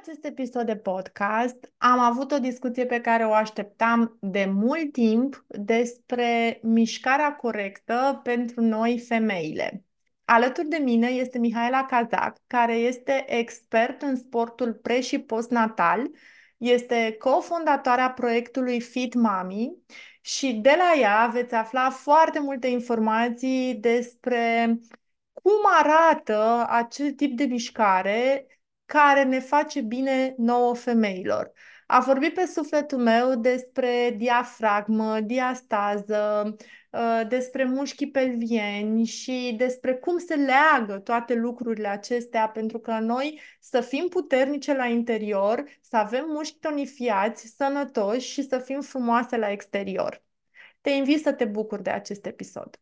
acest episod de podcast am avut o discuție pe care o așteptam de mult timp despre mișcarea corectă pentru noi femeile. Alături de mine este Mihaela Cazac, care este expert în sportul pre- și postnatal, este cofondatoarea proiectului Fit Mami și de la ea veți afla foarte multe informații despre cum arată acel tip de mișcare care ne face bine nouă femeilor. A vorbit pe sufletul meu despre diafragmă, diastază, uh, despre mușchii pelvieni și despre cum se leagă toate lucrurile acestea pentru că noi să fim puternice la interior, să avem mușchi tonifiați, sănătoși și să fim frumoase la exterior. Te invit să te bucuri de acest episod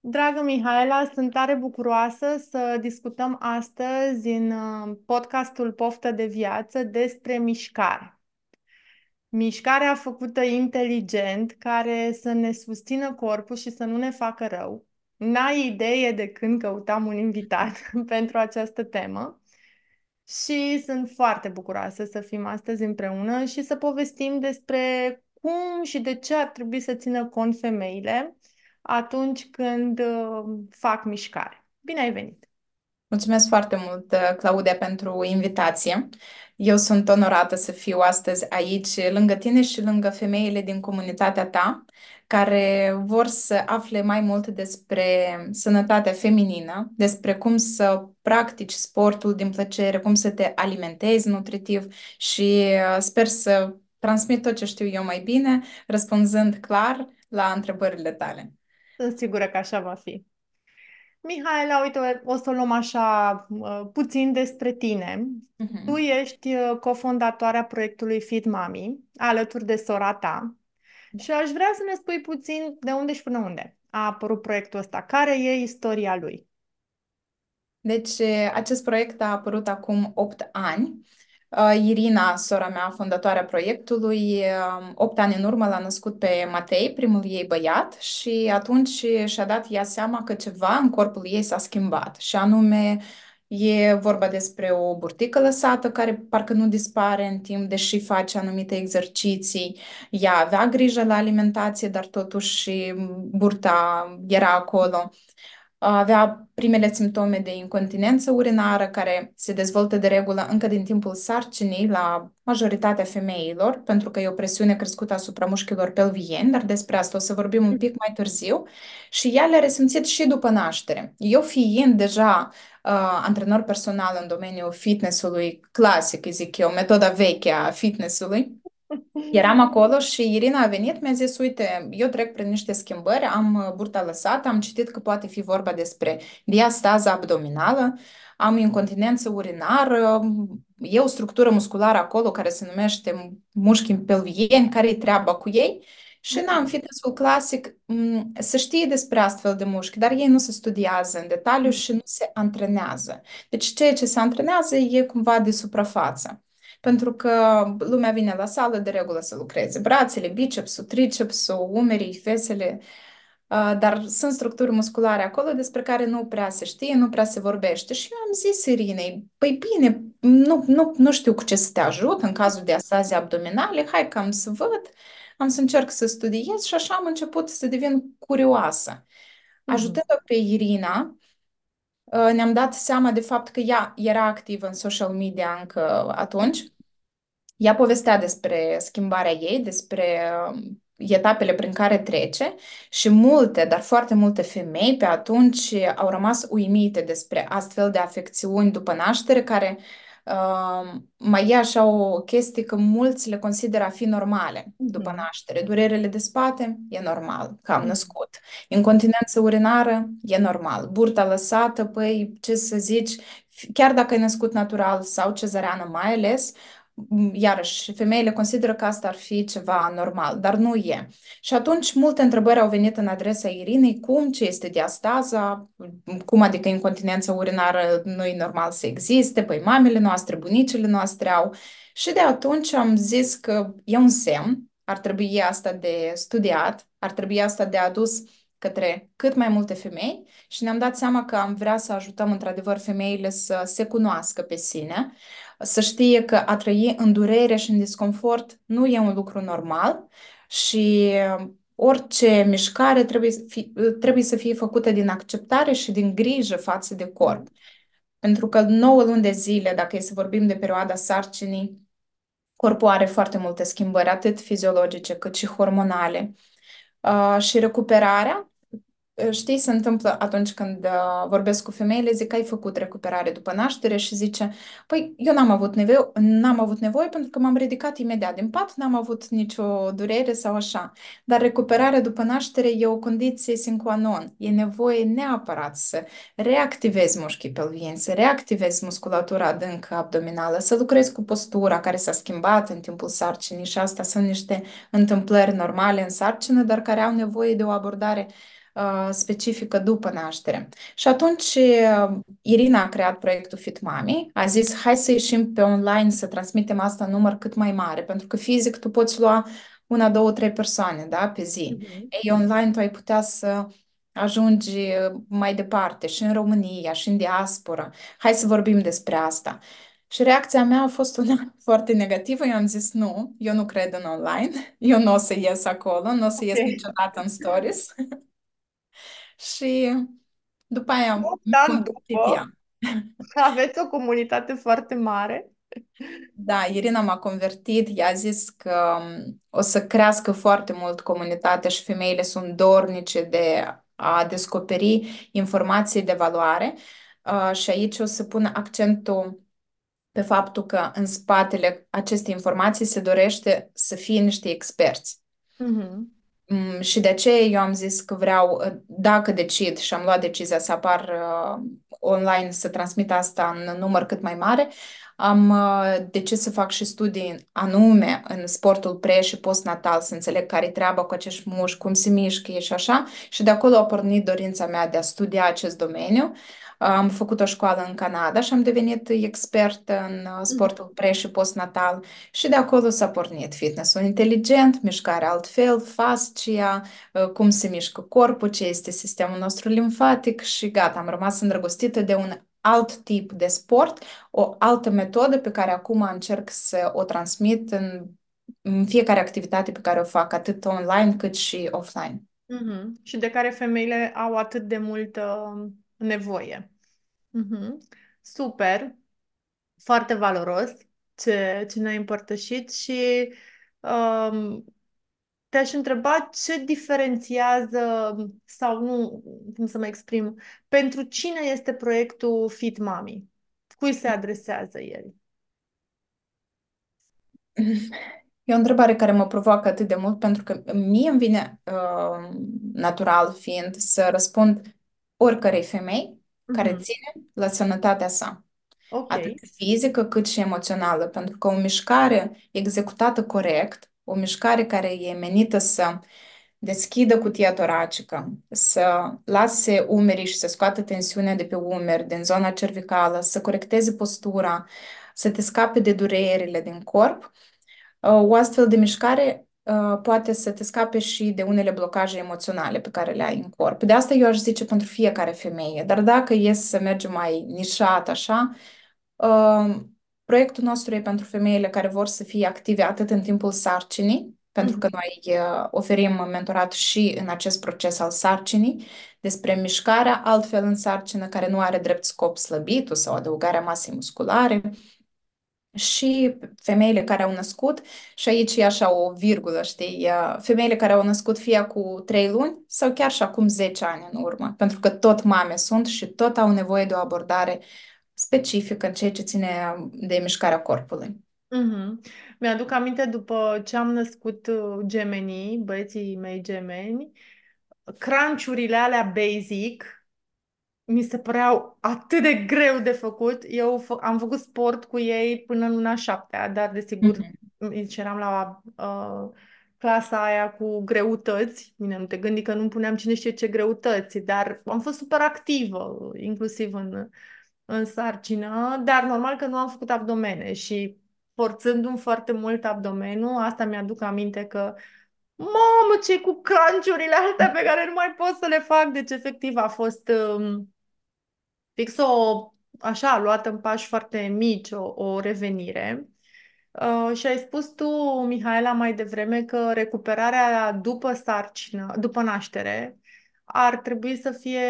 Dragă Mihaela, sunt tare bucuroasă să discutăm astăzi în uh, podcastul Poftă de Viață despre mișcare. Mișcarea făcută inteligent, care să ne susțină corpul și să nu ne facă rău. N-ai idee de când căutam un invitat pentru această temă și sunt foarte bucuroasă să fim astăzi împreună și să povestim despre cum și de ce ar trebui să țină cont femeile atunci când uh, fac mișcare. Bine ai venit! Mulțumesc foarte mult, uh, Claudia, pentru invitație. Eu sunt onorată să fiu astăzi aici, lângă tine și lângă femeile din comunitatea ta, care vor să afle mai mult despre sănătatea feminină, despre cum să practici sportul din plăcere, cum să te alimentezi nutritiv și uh, sper să transmit tot ce știu eu mai bine, răspunzând clar la întrebările tale. Sunt sigură că așa va fi. Mihaela, uite, o să o luăm așa uh, puțin despre tine. Uh-huh. Tu ești uh, cofondatoarea proiectului Fit Mami, alături de sora ta. Da. Și aș vrea să ne spui puțin de unde și până unde a apărut proiectul ăsta. Care e istoria lui? Deci, acest proiect a apărut acum 8 ani Uh, Irina, sora mea, fondatoarea proiectului, 8 um, ani în urmă l-a născut pe Matei, primul ei băiat, și atunci și-a dat ea seama că ceva în corpul ei s-a schimbat. Și anume, e vorba despre o burtică lăsată care parcă nu dispare în timp, deși face anumite exerciții. Ea avea grijă la alimentație, dar totuși burta era acolo avea primele simptome de incontinență urinară care se dezvoltă de regulă încă din timpul sarcinii la majoritatea femeilor, pentru că e o presiune crescută asupra mușchilor pelvieni, dar despre asta o să vorbim un pic mai târziu. Și ea le-a resimțit și după naștere. Eu fiind deja uh, antrenor personal în domeniul fitnessului clasic, zic eu, metoda veche a fitnessului, Eram acolo și Irina a venit, mi-a zis, uite, eu trec prin niște schimbări, am uh, burta lăsată, am citit că poate fi vorba despre diastază abdominală, am incontinență urinară, e o structură musculară acolo care se numește mușchi pelvieni, care e treaba cu ei. Și n-am fitnessul clasic să știe despre astfel de mușchi, dar ei nu se studiază în detaliu și nu se antrenează. Deci ceea ce se antrenează e cumva de suprafață pentru că lumea vine la sală de regulă să lucreze brațele, bicepsul, tricepsul, umerii, fesele, dar sunt structuri musculare acolo despre care nu prea se știe, nu prea se vorbește. Și eu am zis Irinei, păi bine, nu, nu, nu știu cu ce să te ajut în cazul de asazie abdominale, hai că am să văd, am să încerc să studiez și așa am început să devin curioasă. Mhm. Ajutând-o pe Irina, Uh, ne-am dat seama de fapt că ea era activă în social media încă atunci. Ea povestea despre schimbarea ei, despre um, etapele prin care trece și multe, dar foarte multe femei pe atunci au rămas uimite despre astfel de afecțiuni după naștere care mai e așa o chestie că mulți le consideră a fi normale după mhm. naștere. Durerele de spate e normal, că am mhm. născut. Incontinență urinară e normal. Burta lăsată, păi ce să zici, chiar dacă ai născut natural sau cezăreană mai ales, iarăși, femeile consideră că asta ar fi ceva normal, dar nu e. Și atunci multe întrebări au venit în adresa Irinei, cum, ce este diastaza, cum adică incontinența urinară nu e normal să existe, păi mamele noastre, bunicile noastre au. Și de atunci am zis că e un semn, ar trebui asta de studiat, ar trebui asta de adus către cât mai multe femei și ne-am dat seama că am vrea să ajutăm într-adevăr femeile să se cunoască pe sine, să știe că a trăi în durere și în disconfort nu e un lucru normal și orice mișcare trebuie, fi, trebuie să fie făcută din acceptare și din grijă față de corp. Pentru că 9 luni de zile, dacă e să vorbim de perioada sarcinii, corpul are foarte multe schimbări, atât fiziologice cât și hormonale. Uh, și recuperarea Știi, se întâmplă atunci când uh, vorbesc cu femeile, zic că ai făcut recuperare după naștere și zice, păi eu n-am avut nevoie, n-am avut nevoie pentru că m-am ridicat imediat din pat, n-am avut nicio durere sau așa. Dar recuperarea după naștere e o condiție sine qua non. E nevoie neapărat să reactivezi mușchii pelvieni, să reactivezi musculatura adâncă abdominală, să lucrezi cu postura care s-a schimbat în timpul sarcinii și asta sunt niște întâmplări normale în sarcină, dar care au nevoie de o abordare Uh, specifică după naștere. Și atunci uh, Irina a creat proiectul Fit Mami, a zis hai să ieșim pe online să transmitem asta în număr cât mai mare, pentru că fizic tu poți lua una, două, trei persoane da, pe zi. Mm-hmm. Ei, online tu ai putea să ajungi mai departe și în România și în diaspora. Hai să vorbim despre asta. Și reacția mea a fost una foarte negativă. Eu am zis nu, eu nu cred în online, eu nu o să ies acolo, nu o să okay. ies niciodată în stories. și după aia am an după, aveți o comunitate foarte mare. Da, Irina m-a convertit, i-a zis că um, o să crească foarte mult comunitatea și femeile sunt dornice de a descoperi informații de valoare uh, și aici o să pun accentul pe faptul că în spatele acestei informații se dorește să fie niște experți. Mm-hmm. Mm, și de aceea eu am zis că vreau, uh, dacă decid și am luat decizia să apar uh, online, să transmit asta în număr cât mai mare, am uh, decis să fac și studii anume în sportul pre- și postnatal, să înțeleg care-i treaba cu acești mușchi, cum se mișcă și așa. Și de acolo a pornit dorința mea de a studia acest domeniu. Am făcut o școală în Canada și am devenit expert în uh, sportul pre- și postnatal și de acolo s-a pornit fitnessul inteligent, mișcare altfel, fascia, uh, cum se mișcă corpul, ce este sistemul nostru limfatic și gata, am rămas îndrăgostită de un alt tip de sport, o altă metodă pe care acum încerc să o transmit în, în fiecare activitate pe care o fac, atât online cât și offline. Mm-hmm. Și de care femeile au atât de multă nevoie. Mm-hmm. Super, foarte valoros ce, ce ne-ai împărtășit și um, te-aș întreba ce diferențiază sau nu, cum să mă exprim, pentru cine este proiectul Fit Mami? Cui se adresează el? E o întrebare care mă provoacă atât de mult pentru că mie îmi vine uh, natural fiind să răspund oricărei femei care mm-hmm. ține la sănătatea sa. Okay. Atât fizică cât și emoțională, pentru că o mișcare executată corect, o mișcare care e menită să deschidă cutia toracică, să lase umerii și să scoată tensiunea de pe umeri, din zona cervicală, să corecteze postura, să te scape de durerile din corp, o astfel de mișcare Uh, poate să te scape și de unele blocaje emoționale pe care le ai în corp. De asta eu aș zice pentru fiecare femeie. Dar dacă e să mergem mai nișat așa, uh, proiectul nostru e pentru femeile care vor să fie active atât în timpul sarcinii, pentru că mhm. noi uh, oferim mentorat și în acest proces al sarcinii despre mișcarea altfel în sarcină care nu are drept scop slăbitul sau adăugarea masei musculare, și femeile care au născut, și aici e așa o virgulă, știi, femeile care au născut fie cu 3 luni sau chiar și acum 10 ani în urmă, pentru că tot mame sunt și tot au nevoie de o abordare specifică în ceea ce ține de mișcarea corpului. Mm-hmm. Mi-aduc aminte după ce am născut uh, gemenii, băieții mei gemeni, cranciurile alea basic mi se păreau atât de greu de făcut. Eu am făcut sport cu ei până în luna șaptea, dar desigur Mhm. eram la uh, clasa aia cu greutăți. Bine, nu te gândi că nu puneam cine știe ce greutăți, dar am fost super activă, inclusiv în, în sarcină, dar normal că nu am făcut abdomene și forțându-mi foarte mult abdomenul, asta mi-aduc aminte că Mamă, ce cu cranciurile astea pe care nu mai pot să le fac. Deci, efectiv, a fost um, fix o, așa, luată în pași foarte mici, o, o revenire. Uh, și ai spus tu, Mihaela, mai devreme că recuperarea după sarcină, după naștere, ar trebui să fie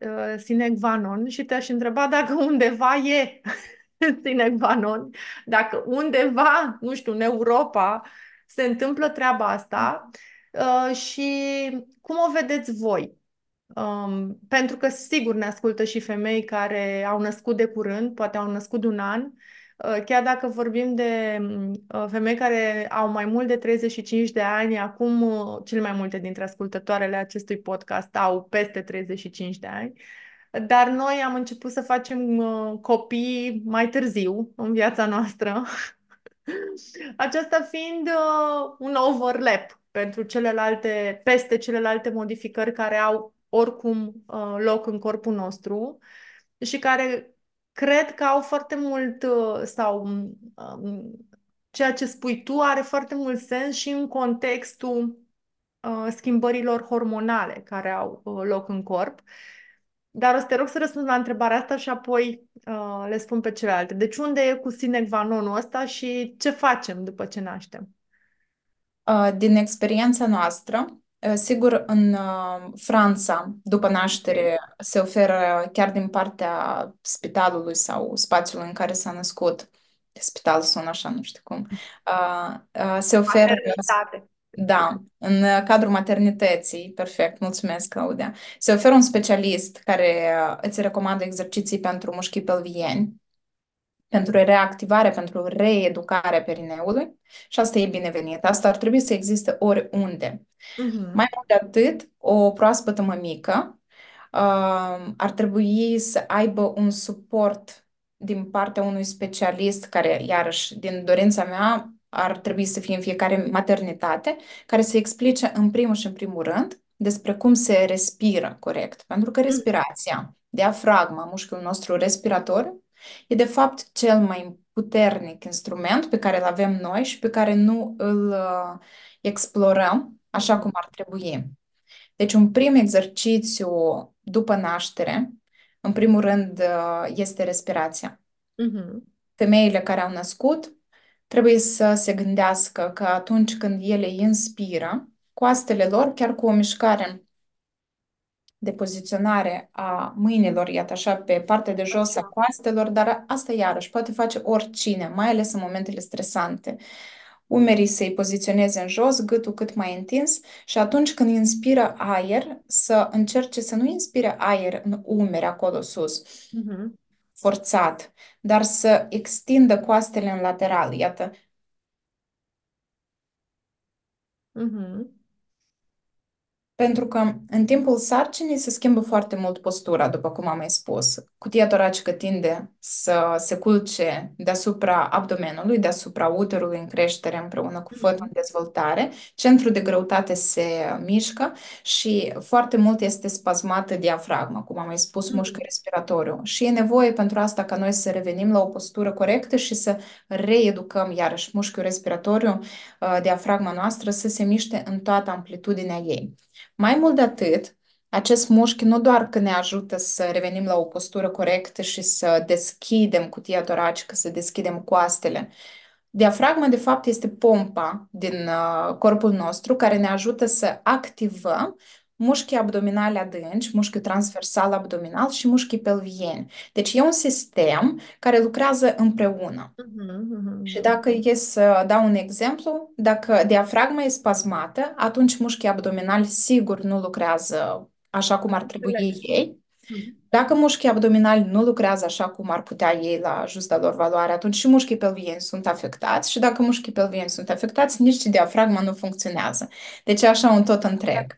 uh, sine qua non și te-aș întreba dacă undeva e sine qua non, dacă undeva, nu știu, în Europa se întâmplă treaba asta uh, și cum o vedeți voi? Um, pentru că sigur ne ascultă și femei care au născut de curând, poate au născut de un an, uh, chiar dacă vorbim de uh, femei care au mai mult de 35 de ani, acum uh, cele mai multe dintre ascultătoarele acestui podcast au peste 35 de ani, dar noi am început să facem uh, copii mai târziu în viața noastră, aceasta fiind uh, un overlap pentru celelalte, peste celelalte modificări care au oricum uh, loc în corpul nostru și care cred că au foarte mult uh, sau um, ceea ce spui tu are foarte mult sens și în contextul uh, schimbărilor hormonale care au uh, loc în corp. Dar o să te rog să răspunzi la întrebarea asta și apoi uh, le spun pe celelalte. Deci unde e cu sine qua non ăsta și ce facem după ce naștem? Uh, din experiența noastră, uh, sigur, în uh, Franța, după naștere, se oferă chiar din partea spitalului sau spațiului în care s-a născut, spital sună așa, nu știu cum, se oferă, Maternitate. da, în cadrul maternității, perfect, mulțumesc, Claudia, se oferă un specialist care îți recomandă exerciții pentru mușchii pelvieni, pentru reactivare, pentru reeducare perineului și asta e binevenit. Asta ar trebui să existe oriunde. Uh-huh. Mai mult de atât, o proaspătă mămică uh, ar trebui să aibă un suport din partea unui specialist care, iarăși, din dorința mea, ar trebui să fie în fiecare maternitate, care să explice în primul și în primul rând despre cum se respiră corect. Pentru că respirația, diafragma, mușchiul nostru respirator, E de fapt cel mai puternic instrument pe care îl avem noi și pe care nu îl uh, explorăm așa cum ar trebui. Deci un prim exercițiu după naștere, în primul rând, uh, este respirația. Uh-huh. Femeile care au născut trebuie să se gândească că atunci când ele inspiră, coastele lor, chiar cu o mișcare de poziționare a mâinilor, iată așa, pe partea de jos a coastelor, dar asta iarăși poate face oricine, mai ales în momentele stresante. Umerii să-i poziționeze în jos, gâtul cât mai întins și atunci când inspiră aer, să încerce să nu inspire aer în umeri acolo sus, uh-huh. forțat, dar să extindă coastele în lateral, iată. Uh-huh. Pentru că în timpul sarcinii se schimbă foarte mult postura, după cum am mai spus. Cutia toracică tinde să se culce deasupra abdomenului, deasupra uterului în creștere împreună cu fătul în dezvoltare. Centrul de greutate se mișcă și foarte mult este spasmată diafragma, cum am mai spus, mm. mușchiul respiratoriu. Și e nevoie pentru asta ca noi să revenim la o postură corectă și să reeducăm iarăși mușchiul respiratoriu, uh, diafragma noastră, să se miște în toată amplitudinea ei. Mai mult de atât, acest mușchi nu doar că ne ajută să revenim la o postură corectă și să deschidem cutia toracică, să deschidem coastele. Diafragma, de fapt, este pompa din uh, corpul nostru care ne ajută să activăm mușchii abdominali adânci, mușchiul transversal abdominal și mușchii pelvieni. Deci e un sistem care lucrează împreună. Uh-huh, uh-huh. Și dacă e să dau un exemplu, dacă diafragma e spasmată, atunci mușchii abdominali sigur nu lucrează așa cum ar trebui ei. Dacă mușchii abdominali nu lucrează așa cum ar putea ei la justa lor valoare, atunci și mușchii pelvieni sunt afectați și dacă mușchii pelvieni sunt afectați, nici diafragma nu funcționează. Deci e așa un tot întreg.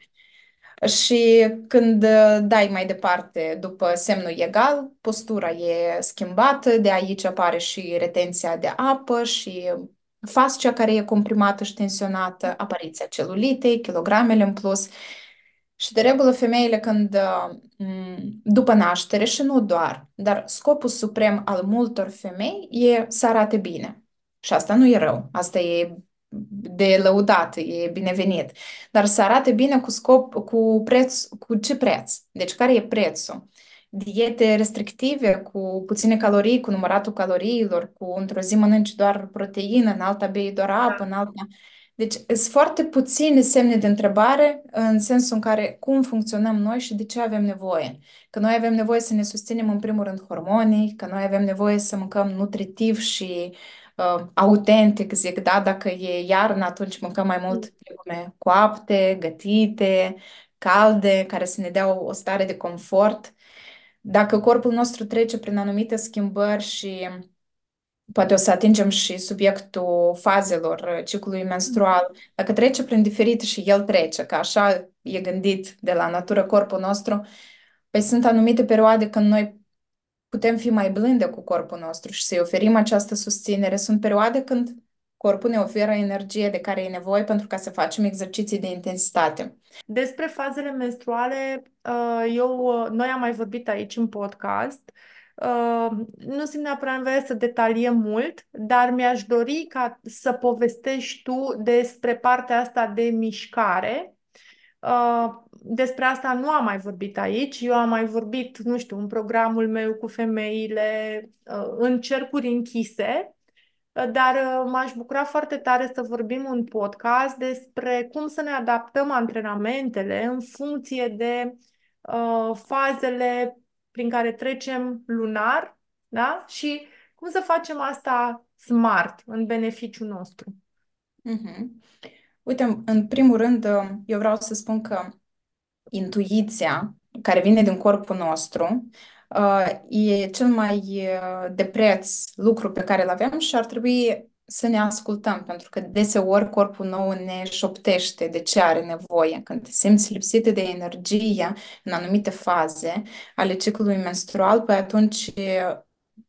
Și când uh, dai mai departe după semnul egal, postura e schimbată, de aici apare și retenția de apă și fascia care e comprimată și tensionată, apariția celulitei, kilogramele în plus. Și de regulă femeile când uh, după naștere și nu doar, dar scopul suprem al multor femei e să arate bine. Și asta nu e rău, asta e de lăudat, e binevenit. Dar să arate bine cu scop, cu preț, cu ce preț? Deci care e prețul? Diete restrictive, cu puține calorii, cu număratul caloriilor, cu într-o zi mănânci doar proteină, în alta bei doar apă, în alta... Deci sunt foarte puține semne de întrebare în sensul în care cum funcționăm noi și de ce avem nevoie. Că noi avem nevoie să ne susținem în primul rând hormonii, că noi avem nevoie să mâncăm nutritiv și uh, autentic, zic, da, dacă e iarnă, atunci mâncăm mai mult legume coapte, gătite, calde, care să ne dea o, o stare de confort. Dacă corpul nostru trece prin anumite schimbări și poate o să atingem și subiectul fazelor ciclului menstrual, dacă trece prin diferite și el trece, că așa e gândit de la natură corpul nostru, păi sunt anumite perioade când noi putem fi mai blânde cu corpul nostru și să-i oferim această susținere. Sunt perioade când corpul ne oferă energie de care e nevoie pentru ca să facem exerciții de intensitate. Despre fazele menstruale, uh, eu, uh, noi am mai vorbit aici în podcast. Uh, nu simt neapărat nevoie să detaliem mult, dar mi-aș dori ca să povestești tu despre partea asta de mișcare. Despre asta nu am mai vorbit aici. Eu am mai vorbit, nu știu, în programul meu cu femeile în cercuri închise dar uh, m-aș bucura foarte tare să vorbim un podcast despre cum să ne adaptăm antrenamentele în funcție de uh, fazele prin care trecem lunar da? și cum să facem asta smart, în beneficiul nostru. Mm-hmm. Uite, în primul rând, uh, eu vreau să spun că intuiția care vine din corpul nostru Uh, e cel mai uh, de preț lucru pe care îl avem și ar trebui să ne ascultăm, pentru că deseori corpul nou ne șoptește de ce are nevoie. Când te simți lipsită de energie în anumite faze ale ciclului menstrual, păi atunci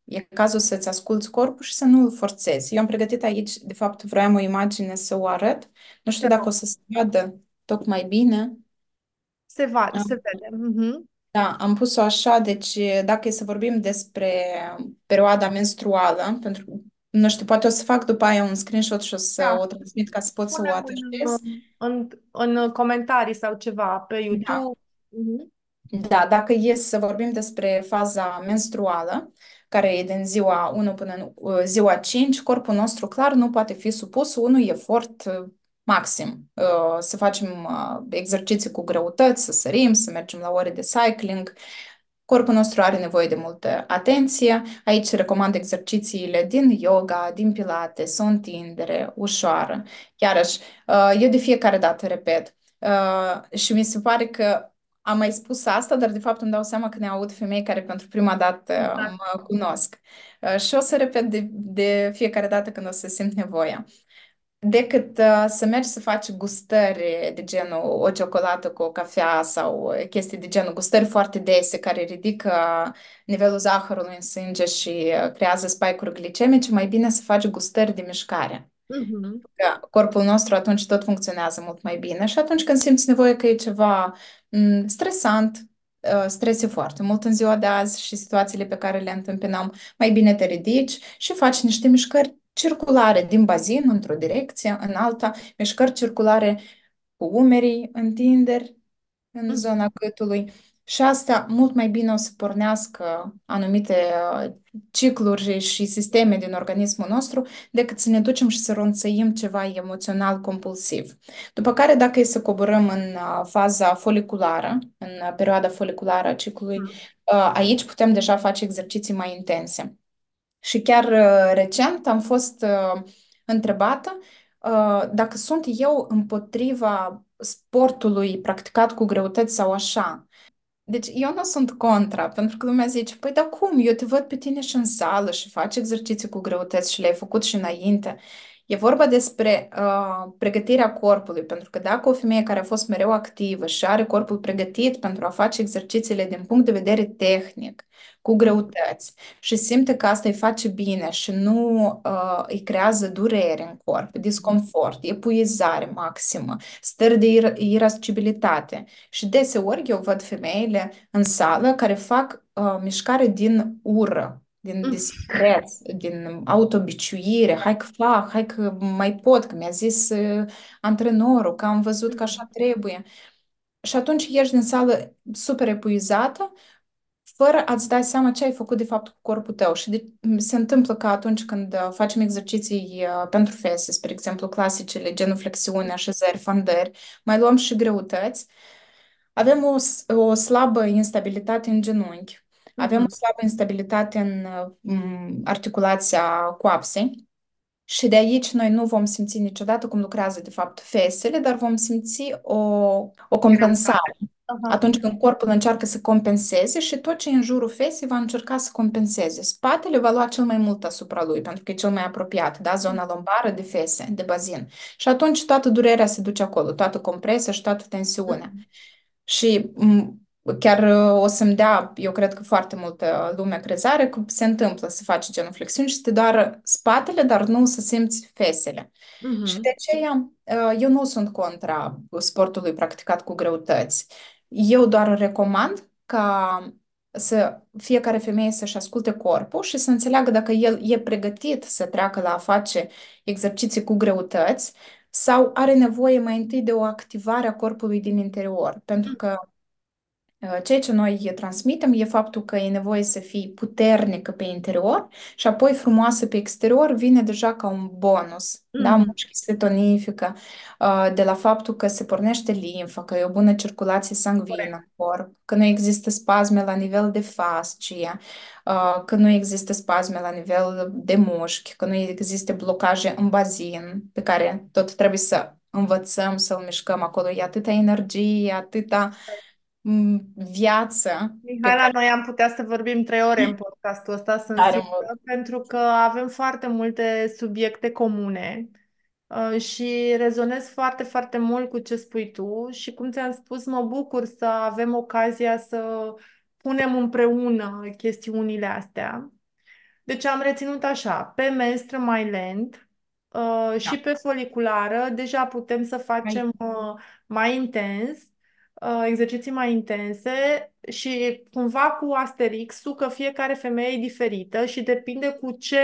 e cazul să-ți asculți corpul și să nu îl forțezi. Eu am pregătit aici, de fapt, vreau o imagine să o arăt. Nu știu da. dacă o să se vadă tocmai bine. Se vadă, se vede. Uh-huh. Da, am pus-o așa, deci dacă e să vorbim despre perioada menstruală, pentru nu știu, poate o să fac după aia un screenshot și o să da. o transmit ca să pot să o atașez. În, în, în comentarii sau ceva pe da. YouTube. Da. Uh-huh. Da, dacă e să vorbim despre faza menstruală, care e din ziua 1 până în uh, ziua 5, corpul nostru clar nu poate fi supus unui efort uh, maxim. Uh, să facem uh, exerciții cu greutăți, să sărim, să mergem la ore de cycling. Corpul nostru are nevoie de multă atenție. Aici recomand exercițiile din yoga, din pilates, o întindere ușoară. Iarăși, uh, eu de fiecare dată repet. Și mi se pare că am mai spus asta, dar de fapt îmi dau seama că ne aud femei care pentru prima dată exact. mă cunosc. Și o să repet de, de fiecare dată când o să simt nevoia decât uh, să mergi să faci gustări de genul o ciocolată cu o cafea sau chestii de genul gustări foarte dese care ridică nivelul zahărului în sânge și uh, creează spike-uri glicemice, mai bine să faci gustări de mișcare. Uh-huh. Corpul nostru atunci tot funcționează mult mai bine și atunci când simți nevoie că e ceva m- stresant, uh, strese foarte mult în ziua de azi și situațiile pe care le întâmpinăm, mai bine te ridici și faci niște mișcări circulare din bazin într-o direcție, în alta, mișcări circulare cu umerii, întinderi în mm. zona gâtului. Și asta mult mai bine o să pornească anumite uh, cicluri și sisteme din organismul nostru decât să ne ducem și să ronțăim ceva emoțional compulsiv. După care, dacă e să coborăm în uh, faza foliculară, în uh, perioada foliculară a ciclului, mm. aici putem deja face exerciții mai intense. Și chiar uh, recent am fost uh, întrebată uh, dacă sunt eu împotriva sportului practicat cu greutăți sau așa. Deci eu nu sunt contra, pentru că lumea zice, păi da cum, eu te văd pe tine și în sală și faci exerciții cu greutăți și le-ai făcut și înainte. E vorba despre uh, pregătirea corpului, pentru că dacă o femeie care a fost mereu activă și are corpul pregătit pentru a face exercițiile din punct de vedere tehnic, cu greutăți și simte că asta îi face bine și nu uh, îi creează durere în corp, disconfort, epuizare maximă, stări de ir- irascibilitate. Și deseori eu văd femeile în sală care fac uh, mișcare din ură, din Mm. dispreț, din autobiciuire, hai că fac, hai că mai pot, că mi-a zis uh, antrenorul, că am văzut că așa trebuie. Și atunci ieși din sală super epuizată, fără a-ți da seama ce ai făcut de fapt cu corpul tău. Și de, se întâmplă că atunci când uh, facem exerciții uh, pentru fese, spre exemplu clasicele, genuflexiune, așezări, fandări, mai luăm și greutăți, avem o, s- o slabă instabilitate în genunchi, avem o Mhm. slabă instabilitate în uh, m, articulația coapsei și de aici noi nu vom simți niciodată cum lucrează de fapt fesele, dar vom simți o, o compensare Aha. atunci când corpul încearcă să compenseze și tot ce e în jurul fesei va încerca să compenseze. Spatele va lua cel mai mult asupra lui, pentru că e cel mai apropiat, da? Zona lombară de fese, de bazin. Și atunci toată durerea se duce acolo, toată compresia și toată tensiunea. Mhm. Și m, chiar uh, o să-mi dea, eu cred că foarte multă lume crezare că se întâmplă să faci genuflexiuni și să te doară spatele, dar nu să simți fesele. Și de Mhm. aceea uh, eu nu sunt contra sportului practicat cu greutăți. Eu doar recomand ca să fiecare femeie să-și asculte corpul și să înțeleagă dacă el e pregătit să treacă la a face exerciții cu greutăți sau are nevoie mai întâi de o activare a corpului din interior. Pentru că Uh, Ceea ce noi transmitem e faptul că e nevoie să fii puternică pe interior și apoi frumoasă pe exterior vine deja ca un bonus. Da? Mhm. Mușchi se tonifică uh, de la faptul că se pornește limfa, că e o bună circulație sanguină Corect. în corp, că nu există spasme la nivel de fascie, uh, că nu există spasme la nivel de mușchi, că nu există blocaje în bazin pe care tot trebuie să învățăm să-l mișcăm acolo. E atâta energie, atâta m, viață pe Mihaela, care noi am putea să vorbim trei ore în podcastul ăsta, sunt are sigură, mult. pentru că avem foarte multe subiecte comune uh, și rezonez foarte, foarte mult cu ce spui tu și cum ți-am spus, mă bucur să avem ocazia să punem împreună chestiunile astea. Deci am reținut așa, pe mestră mai lent uh, și Da, pe foliculară, deja putem să mai, facem uh, mai intens, uh, exerciții mai intense și cumva cu asterixul că fiecare femeie e diferită și depinde cu ce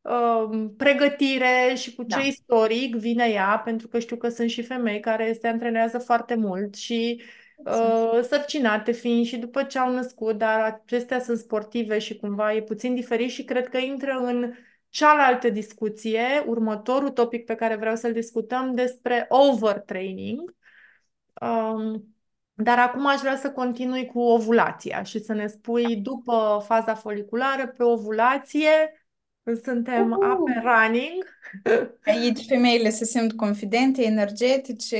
uh, pregătire și cu ce da, istoric vine ea, pentru că știu că sunt și femei care se antrenează foarte mult și sunt. uh, sărcinate fiind și după ce au născut, dar acestea sunt sportive și cumva e puțin diferit și cred că intră în cealaltă discuție, următorul topic pe care vreau să-l discutăm despre overtraining. Um, dar acum aș vrea să continui cu ovulația și să ne spui după faza foliculară pe ovulație, când suntem up Uhu! and running. Aici femeile se simt confidente, energetice,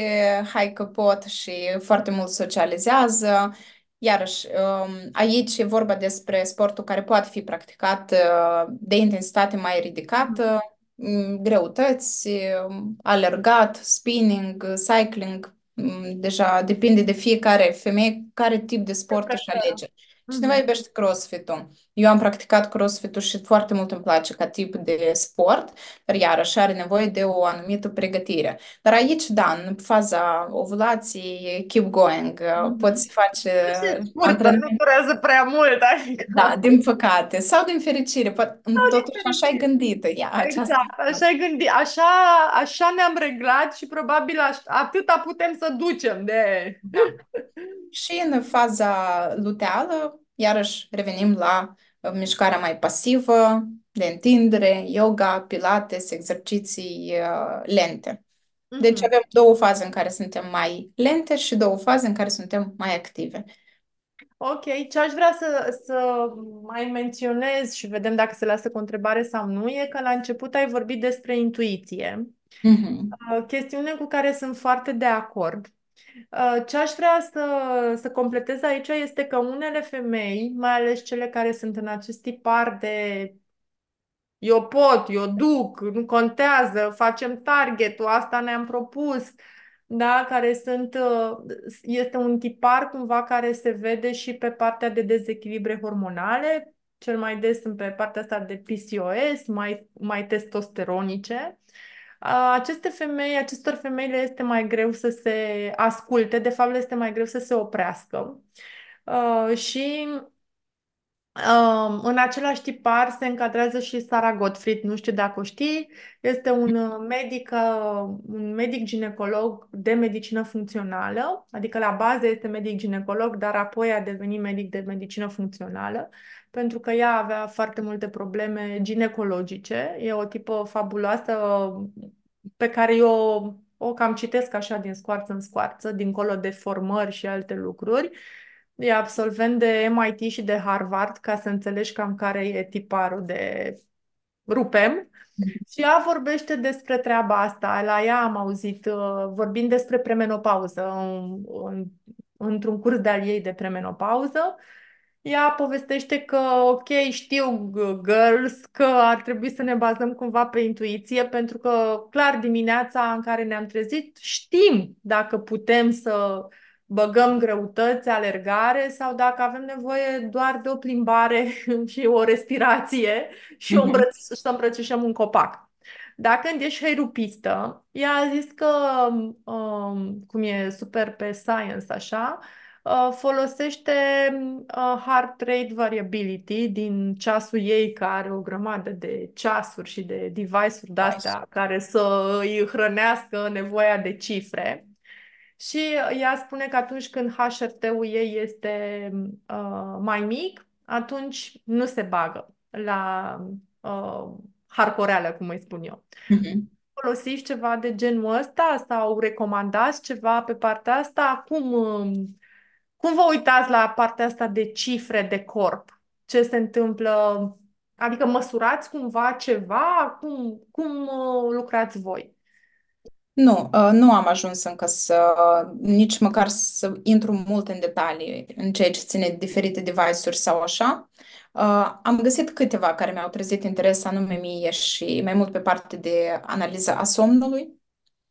hai că pot și foarte mult socializează. Iarăși, um, aici e vorba despre sportul care poate fi practicat uh, de intensitate mai ridicată, mm, greutăți, um, alergat, spinning, cycling, mm, deja depinde de fiecare femeie care tip de sport își Preferă. alege. Cineva Mhm. iubește crossfit-ul. Eu am practicat crossfit-ul și foarte mult îmi place ca tip de sport, dar iarăși are nevoie de o anumită pregătire. Dar aici, da, în faza ovulației, keep going, Mhm. poți face Și scurtă, nu antrenament. durează prea mult, adică... Da, din păcate. Sau din fericire, poate, totuși așa ai gândită ea, aceasta Exact, e așa ai gândit, așa, așa ne-am reglat și probabil aș, atâta putem să ducem de... Da. Și în faza luteală, iarăși revenim la uh, mișcarea mai pasivă, de întindere, yoga, pilates, exerciții uh, lente. Deci Mhm. avem două faze în care suntem mai lente și două faze în care suntem mai active. Ok, ce aș vrea să, să mai menționez și vedem dacă se lasă cu o întrebare sau nu, e că la început ai vorbit despre intuiție, Mhm. uh, chestiune cu care sunt foarte de acord. Uh, Ce aș vrea să, să completez aici este că unele femei, mai ales cele care sunt în acest tipar de eu pot, eu duc, nu contează, facem targetul, asta ne-am propus, da, care sunt, uh, este un tipar cumva care se vede și pe partea de dezechilibre hormonale, cel mai des sunt pe partea asta de PCOS, mai, mai testosteronice. Aceste femei, acestor femei le este mai greu să se asculte, de fapt le este mai greu să se oprească. Uh, și uh, în același tipar se încadrează și Sara Gottfried, nu știu dacă o știi, este un medic, uh, un medic ginecolog de medicină funcțională, adică la bază este medic ginecolog, dar apoi a devenit medic de medicină funcțională pentru că ea avea foarte multe probleme ginecologice. E o tipă fabuloasă pe care eu o cam citesc așa din scoarță în scoarță, dincolo de formări și alte lucruri. E absolvent de MIT și de Harvard, ca să înțelegi cam care e tiparul de rupem. Și ea vorbește despre treaba asta. La ea am auzit uh, vorbind despre premenopauză în, în, într-un curs de-al ei de premenopauză ea povestește că, ok, știu, girls, că ar trebui să ne bazăm cumva pe intuiție, pentru că, clar, dimineața în care ne-am trezit, știm dacă putem să băgăm greutăți, alergare sau dacă avem nevoie doar de o plimbare și o respirație și o mhm. îmbrăț- să îmbrățișăm un copac. Dacă ești heirupistă, ea a zis că, um, cum e super pe science așa, Uh, folosește uh, heart rate variability din ceasul ei, care are o grămadă de ceasuri și de device-uri de-astea care să îi hrănească nevoia de cifre. Și ea spune că atunci când HRT-ul ei este uh, mai mic, atunci nu se bagă la uh, harcoreală, cum îi spun eu. Uh-huh. Folosiți ceva de genul ăsta sau recomandați ceva pe partea asta? Cum, cum vă uitați la partea asta de cifre de corp? Ce se întâmplă? Adică măsurați cumva ceva? Cum, cum uh, lucrați voi? Nu, uh, nu am ajuns încă să, nici măcar să intru mult în detalii în ceea ce ține diferite device-uri sau așa. Uh, am găsit câteva care mi-au trezit interes anume mie și mai mult pe parte de analiză a somnului.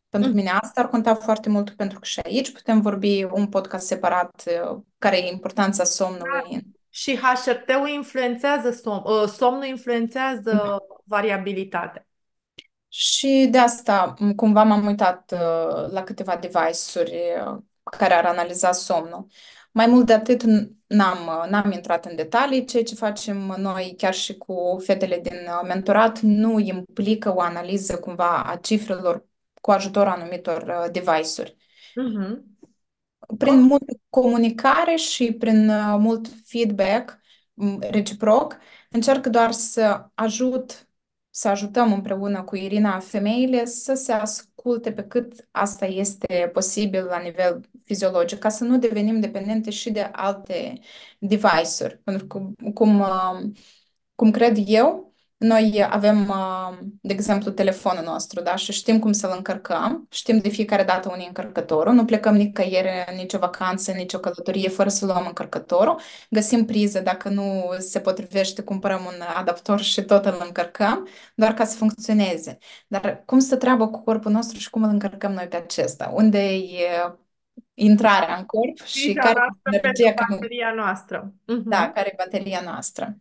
Pentru mm. mine asta ar conta foarte mult pentru că și aici putem vorbi un podcast separat uh, care e importanța somnului. Da. Și HRT-ul influențează som, uh, somnul influențează mm. variabilitatea. Și de asta cumva m-am uitat uh, la câteva device-uri care ar analiza somnul. Mai mult de atât n-am, n-am intrat în detalii. Ceea ce facem noi chiar și cu fetele din mentorat nu implică o analiză cumva a cifrelor cu ajutorul anumitor uh, device-uri. Uh-huh. Prin oh. multă comunicare și prin uh, mult feedback reciproc, încerc doar să ajut, să ajutăm împreună cu Irina femeile să se asculte pe cât asta este posibil la nivel fiziologic, ca să nu devenim dependente și de alte device-uri. Pentru că, cum, uh, cum cred eu, noi avem, uh, de exemplu, telefonul nostru, da? Și știm cum să-l încărcăm, știm de fiecare dată unde e încărcătorul, nu plecăm nicăieri, nicio vacanță, nicio călătorie fără să luăm încărcătorul, găsim priză, dacă nu se potrivește, cumpărăm un adaptor și tot îl încărcăm, doar ca să funcționeze. Dar cum să treabă cu corpul nostru și cum îl încărcăm noi pe acesta? Unde e intrarea în corp și care e energia bateria noastră. Uh-huh. Da, care e bateria noastră.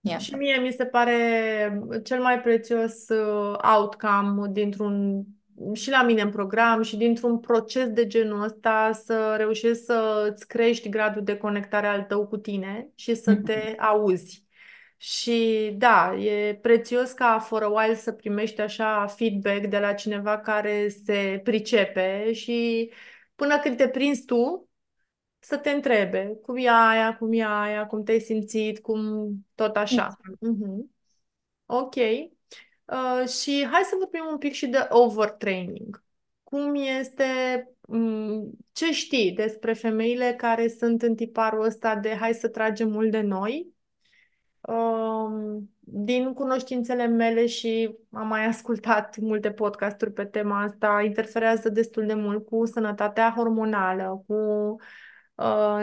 Iată. Și mie mi se pare cel mai prețios uh, outcome dintr-un și la mine în program și dintr-un proces de genul ăsta să reușești să îți crești gradul de conectare al tău cu tine și să te mm-hmm. auzi. Și da, e prețios ca for a while să primești așa feedback de la cineva care se pricepe și până când te prinzi tu, să te întrebe cum e aia, cum e aia, cum te-ai simțit, cum tot așa. Uh-huh. Ok. Uh, și hai să vorbim un pic și de overtraining. Cum este, um, ce știi despre femeile care sunt în tiparul ăsta de hai să tragem mult de noi? Um, din cunoștințele mele și am mai ascultat multe podcasturi pe tema asta, interferează destul de mult cu sănătatea hormonală, cu uh,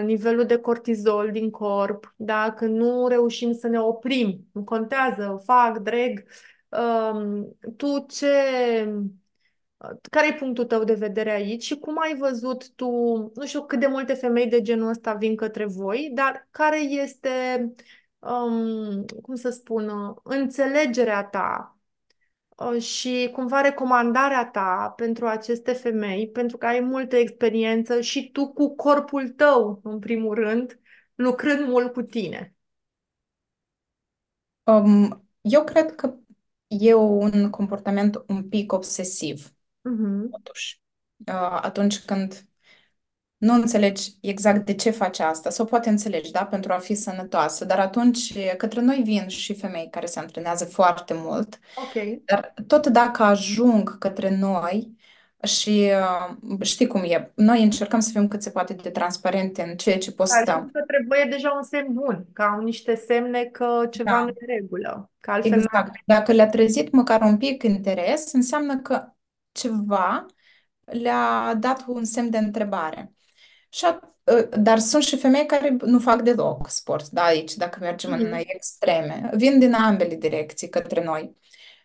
nivelul de cortizol din corp, da? Când nu reușim să ne oprim, nu contează, fac, dreg, um, tu ce, care e punctul tău de vedere aici și cum ai văzut tu, nu știu cât de multe femei de genul ăsta vin către voi, dar care este, um, cum să spun, înțelegerea ta Uh, și cumva recomandarea ta pentru aceste femei, pentru că ai multă experiență și tu cu corpul tău, în primul rând, lucrând mult cu tine. Um, eu cred că e un comportament un pic obsesiv, Mhm. totuși. Uh, atunci când nu înțelegi exact de ce faci asta, sau poate înțelegi, da, pentru a fi sănătoasă, dar atunci către noi vin și femei care se antrenează foarte mult, Ok. dar tot dacă ajung către noi și uh, știi cum e, noi încercăm să fim cât se poate de transparente în ceea ce postăm. Ajung către voi e deja un semn bun, că au niște semne că ceva Da. nu e în regulă, că altfel n-ar- Exact. Dacă le-a trezit măcar un pic interes, înseamnă că ceva le-a dat un semn de întrebare. Și a- ă, dar sunt și femei care nu fac deloc sport, da, aici, dacă mergem în Mhm. extreme, vin din ambele direcții către noi.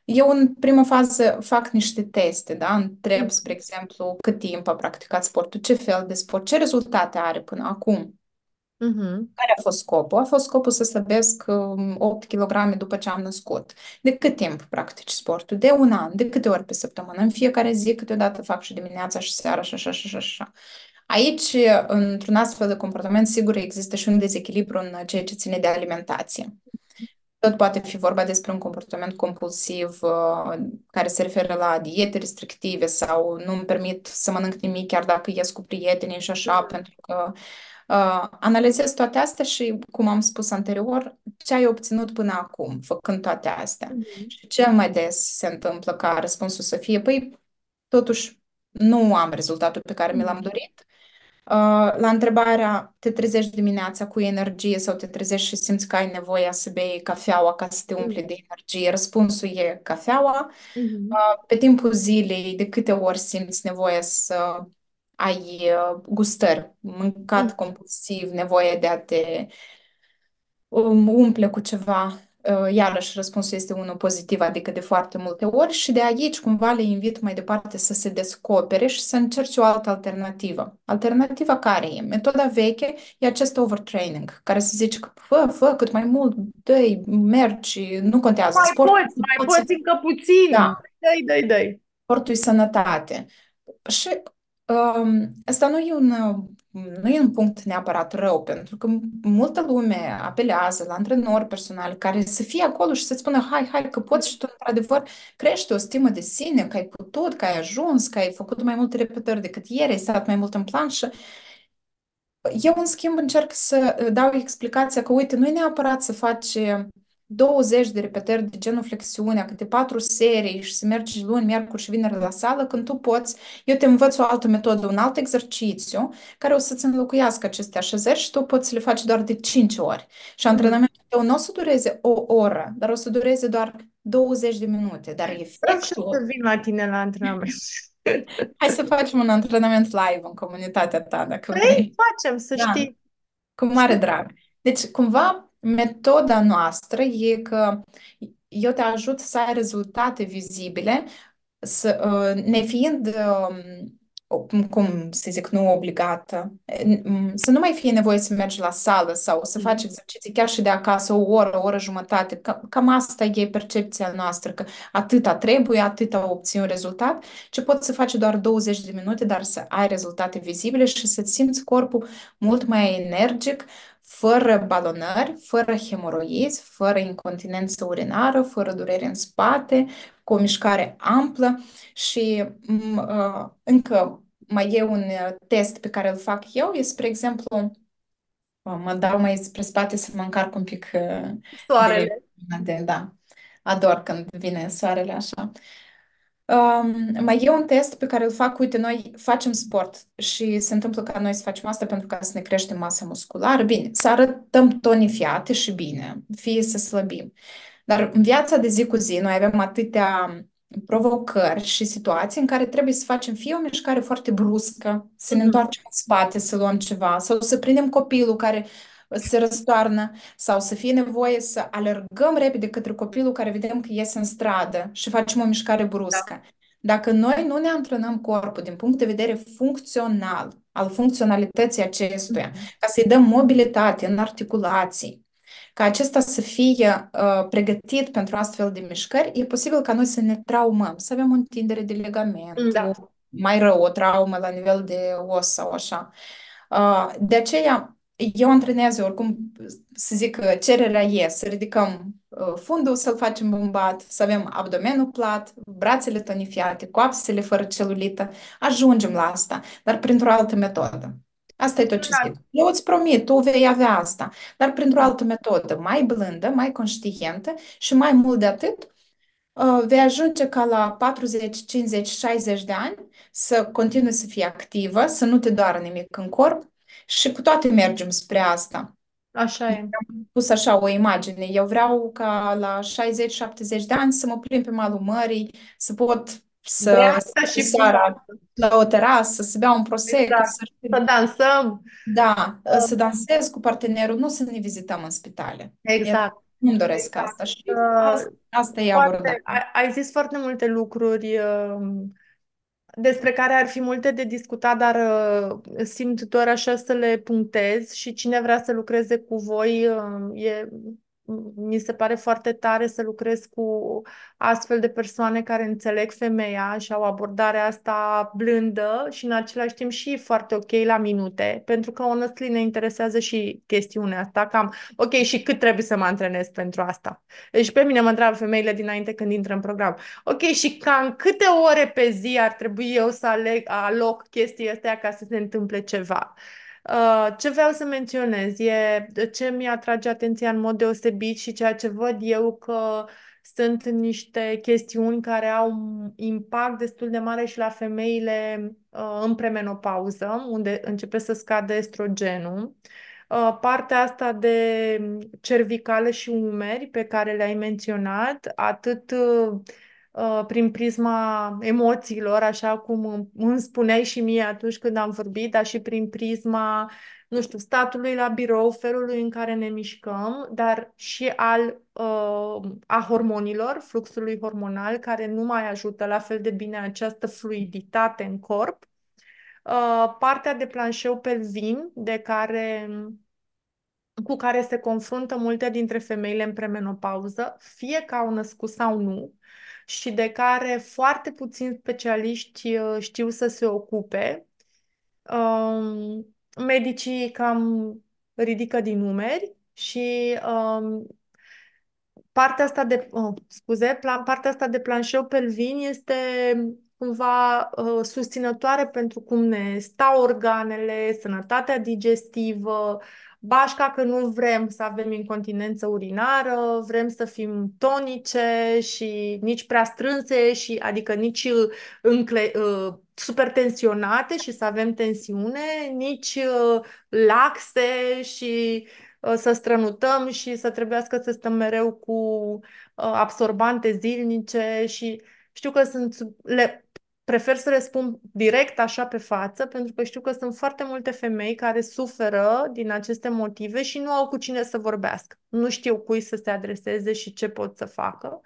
Eu în prima fază fac niște teste, da, întreb, Mhm. spre exemplu, cât timp a practicat sportul, ce fel de sport, ce rezultate are până acum. Mhm. Care a fost scopul? A fost scopul să slăbesc um, 8 kg după ce am născut. De cât timp practici sportul? De un an, de câte ori pe săptămână? În fiecare zi, câteodată fac și dimineața și seara și așa și așa și așa. Aici, într-un astfel de comportament, sigur, există și un dezechilibru în ceea ce ține de alimentație. Tot poate fi vorba despre un comportament compulsiv uh, care se referă la diete restrictive sau nu-mi permit să mănânc nimic chiar dacă ies cu prietenii și așa, pentru că uh, analizez toate astea și, cum am spus anterior, ce ai obținut până acum, făcând toate astea. Mhm. Și cel mai des se întâmplă ca răspunsul să fie, păi, totuși, nu am rezultatul pe care mi l-am dorit. Uh, La întrebarea, te trezești dimineața cu energie sau te trezești și simți că ai nevoia să bei cafeaua ca să te umpli de energie, răspunsul e cafeaua. Mhm. Uh, Pe timpul zilei, de câte ori simți nevoia să ai uh, gustări, mâncat Mhm. compulsiv, nevoie de a te um, umple cu ceva. Uh, Iarăși răspunsul este unul pozitiv, adică de foarte multe ori și de aici cumva le invit mai departe să se descopere și să încerce o altă alternativă. Alternativa care e? Metoda veche e acest overtraining, care se zice că fă, fă cât mai mult, dă mergi, nu contează. Mai Sportul poți, mai poți încă puțin. Da. Dai, dai, dai. sportul e sănătate. Și um, asta nu e un, nu e un punct neapărat rău, pentru că multă lume apelează la antrenori personali care să fie acolo și să spună, hai, hai, că poți și tu, într-adevăr, crește o stimă de sine, că ai putut, că ai ajuns, că ai făcut mai multe repetări decât ieri, ai stat mai mult în planșă. Eu, în schimb, încerc să dau explicația că, uite, nu e neapărat să faci 20 de repetări de genul flexiunea, câte patru serii și să mergi luni, miercuri și vineri la sală, când tu poți, eu te învăț o altă metodă, un alt exercițiu care o să-ți înlocuiască aceste așezări și tu poți să le faci doar de 5 ori. Și antrenamentul tău nu o să dureze o oră, dar o să dureze doar 20 de minute, dar Vreau și efectul... să vin la tine la antrenament. Hai să facem un antrenament live în comunitatea ta, dacă Vrei? vrei. Facem, să Da. știi. Cu mare drag. Deci, cumva, metoda noastră e că eu te ajut să ai rezultate vizibile, să, uh, nefiind, um, cum să zic, nu obligată, mm, să nu mai fie nevoie să mergi la sală sau să Mhm. faci exerciții chiar și de acasă o oră, o oră jumătate. Ca- Cam asta e percepția noastră, că atâta trebuie, atâta obții un rezultat, ce poți să faci doar 20 de minute, dar să ai rezultate vizibile și să-ți simți corpul mult mai energic, fără balonări, fără hemoroizi, fără incontinență urinară, fără durere în spate, cu o mișcare amplă și m, uh, încă mai e un uh, test pe care îl fac eu, e, spre exemplu, uh, mă dau mai spre spate să mă încarc un pic uh, Soarele. de, de, da, ador când vine soarele așa. Um, mai e un test pe care îl fac, uite, noi facem sport și se întâmplă ca noi să facem asta pentru ca să ne creștem masa musculară, bine, să arătăm tonifiate și bine, fie să slăbim. Dar în viața de zi cu zi noi avem atâtea provocări și situații în care trebuie să facem fie o mișcare foarte bruscă, să ne Mhm. întoarcem în spate, să luăm ceva, sau să prindem copilul care se răstoarnă, sau să fie nevoie să alergăm repede către copilul care vedem că iese în stradă și facem o mișcare Da. bruscă. Dacă noi nu ne antrenăm corpul din punct de vedere funcțional, al funcționalității acestuia, Mhm. ca să-i dăm mobilitate în articulații, ca acesta să fie uh, pregătit pentru astfel de mișcări, e posibil ca noi să ne traumăm, să avem o întindere de ligament, Da. o, mai rău, o traumă la nivel de os sau așa. Uh, de aceea, eu antrenez oricum, să zic, că cererea e să ridicăm uh, fundul, să-l facem bombat, să avem abdomenul plat, brațele tonifiate, coapsele fără celulită, ajungem la asta, dar printr-o altă metodă. Asta e tot ce Da. zic. Eu îți promit, tu vei avea asta, dar printr-o altă metodă, mai blândă, mai conștientă și mai mult de atât, uh, vei ajunge ca la 40, 50, 60 de ani să continui să fii activă, să nu te doară nimic în corp și cu toate mergem spre asta. Așa e. Am pus așa o imagine. Eu vreau ca la 60-70 de ani să mă plimb pe malul mării, să pot De să asta stau și seara la o terasă, să beau un prosecco, Exact. să Să dansăm. da, să dansez cu partenerul, nu să ne vizităm în spitale. Exact. Nu-mi doresc Exact. asta și Uh, asta, asta e Foarte, abordarea. ai, ai zis foarte multe lucruri uh, despre care ar fi multe de discutat, dar uh, simt doar așa să le punctez și cine vrea să lucreze cu voi, uh, e, mi se pare foarte tare să lucrez cu astfel de persoane care înțeleg femeia și au abordarea asta blândă și în același timp și foarte ok la minute, pentru că honestly ne interesează și chestiunea asta, cam ok, și cât trebuie să mă antrenez pentru asta? Deci pe mine mă întreabă femeile dinainte când intră în program. Ok, și cam câte ore pe zi ar trebui eu să aleg, aloc chestii astea ca să se întâmple ceva? Uh, ce vreau să menționez e ce mi-atrage atenția în mod deosebit și ceea ce văd eu că sunt niște chestiuni care au un impact destul de mare și la femeile uh, în premenopauză, unde începe să scadă estrogenul. Uh, partea asta de cervicală și umeri pe care le-ai menționat, atât uh, uh, prin prisma emoțiilor, așa cum îmi- îmi spuneai și mie atunci când am vorbit, dar și prin prisma, nu știu, statului la birou, felului în care ne mișcăm, dar și al uh, a hormonilor, fluxului hormonal, care nu mai ajută la fel de bine această fluiditate în corp. Uh, partea de planșeu pelvin, de care cu care se confruntă multe dintre femeile în premenopauză, fie că au născut sau nu, și de care foarte puțini specialiști uh, știu să se ocupe. Um, medicii cam ridică din numeri și um, partea asta de, oh, scuze, plan, partea asta de planșeu pelvin este cumva uh, susținătoare pentru cum ne stau organele, sănătatea digestivă, bașca că nu vrem să avem incontinență urinară, vrem să fim tonice și nici prea strânse și adică nici uh, încle, uh, super tensionate și să avem tensiune, nici uh, laxe și uh, să strănutăm și să trebuiască să stăm mereu cu uh, absorbante zilnice și știu că sunt, le, prefer să le spun direct așa pe față, pentru că știu că sunt foarte multe femei care suferă din aceste motive și nu au cu cine să vorbească. Nu știu cui să se adreseze și ce pot să facă.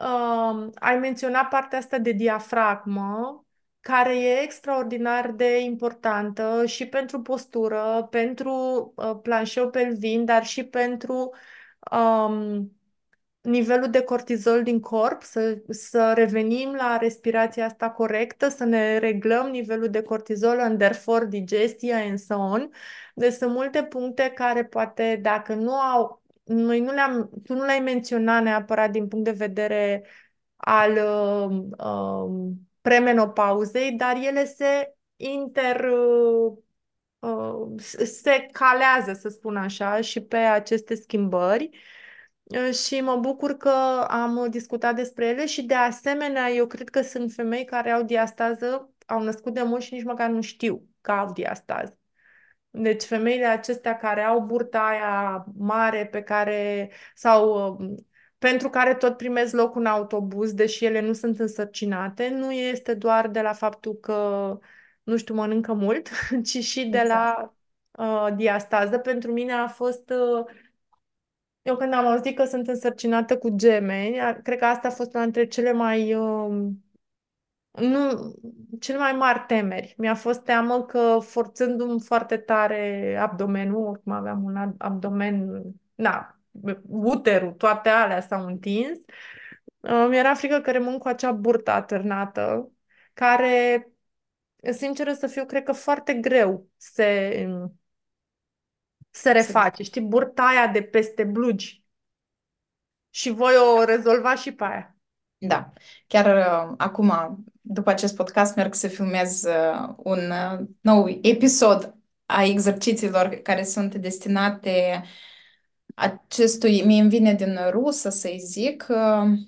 Uh, ai menționat partea asta de diafragmă, care e extraordinar de importantă și pentru postură, pentru uh, planșeu pelvin, dar și pentru um, nivelul de cortizol din corp, să, să revenim la respirația asta corectă, să ne reglăm nivelul de cortizol, and therefore digestia and so on. Deci sunt multe puncte care poate, dacă nu au, noi nu le-am, tu nu le-ai menționat neapărat din punct de vedere al uh, uh, premenopauzei, dar ele se inter... Uh, uh, se calează, să spun așa, și pe aceste schimbări și mă bucur că am discutat despre ele și de asemenea eu cred că sunt femei care au diastază, au născut de mult și nici măcar nu știu că au diastază. Deci femeile acestea care au burta aia mare pe care sau pentru care tot primesc loc în autobuz, deși ele nu sunt însărcinate, nu este doar de la faptul că, nu știu, mănâncă mult, ci și de la uh, diastază. Pentru mine a fost... Uh, eu când am auzit că sunt însărcinată cu gemeni, cred că asta a fost una dintre cele mai... Uh, nu, cele mai mari temeri. Mi-a fost teamă că forțându-mi foarte tare abdomenul, oricum aveam un abdomen, na, uterul, toate alea s-au întins, uh, mi-era frică că rămân cu acea burtă atârnată, care, sinceră să fiu, cred că foarte greu se, se reface. Știi, burta aia de peste blugi. Și voi o rezolva și pe aia. Da. Chiar uh, acum, după acest podcast, merg să filmez uh, un uh, nou episod a exercițiilor care sunt destinate acestui, mie îmi vine din rusă să-i zic, uh,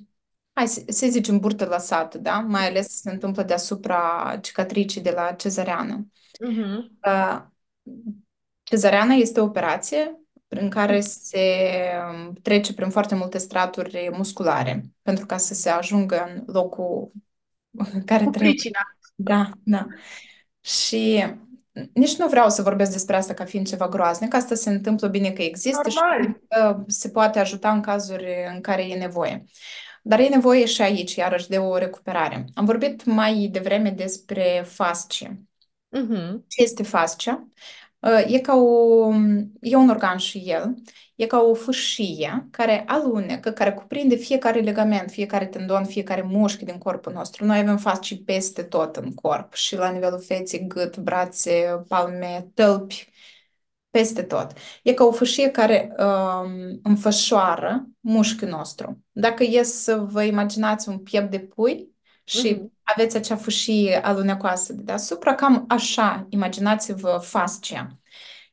hai să zicem burtă lăsată, da? Mai ales se întâmplă deasupra cicatricii de la cezăreană. Uh-huh. Cezăreana este o operație prin care se um, trece prin foarte multe straturi musculare pentru ca să se ajungă în locul care Cu trebuie. pricina. Da, da. Și nici nu vreau să vorbesc despre asta ca fiind ceva groaznic, asta se întâmplă bine că există Normal. și că se poate ajuta în cazuri în care e nevoie. Dar e nevoie și aici, iarăși, de o recuperare. Am vorbit mai devreme despre fascie. Uh-huh. Ce este fascia? E ca o, e un organ și el, e ca o fâșie care alunecă, care cuprinde fiecare legament, fiecare tendon, fiecare mușchi din corpul nostru. Noi avem fascii peste tot în corp și la nivelul feței, gât, brațe, palme, tălpi, peste tot. E ca o fâșie care um, înfășoară mușchiul nostru. Dacă e să vă imaginați un piept de pui și uh-huh. aveți acea fâșie alunecoasă de deasupra, cam așa imaginați-vă fascia.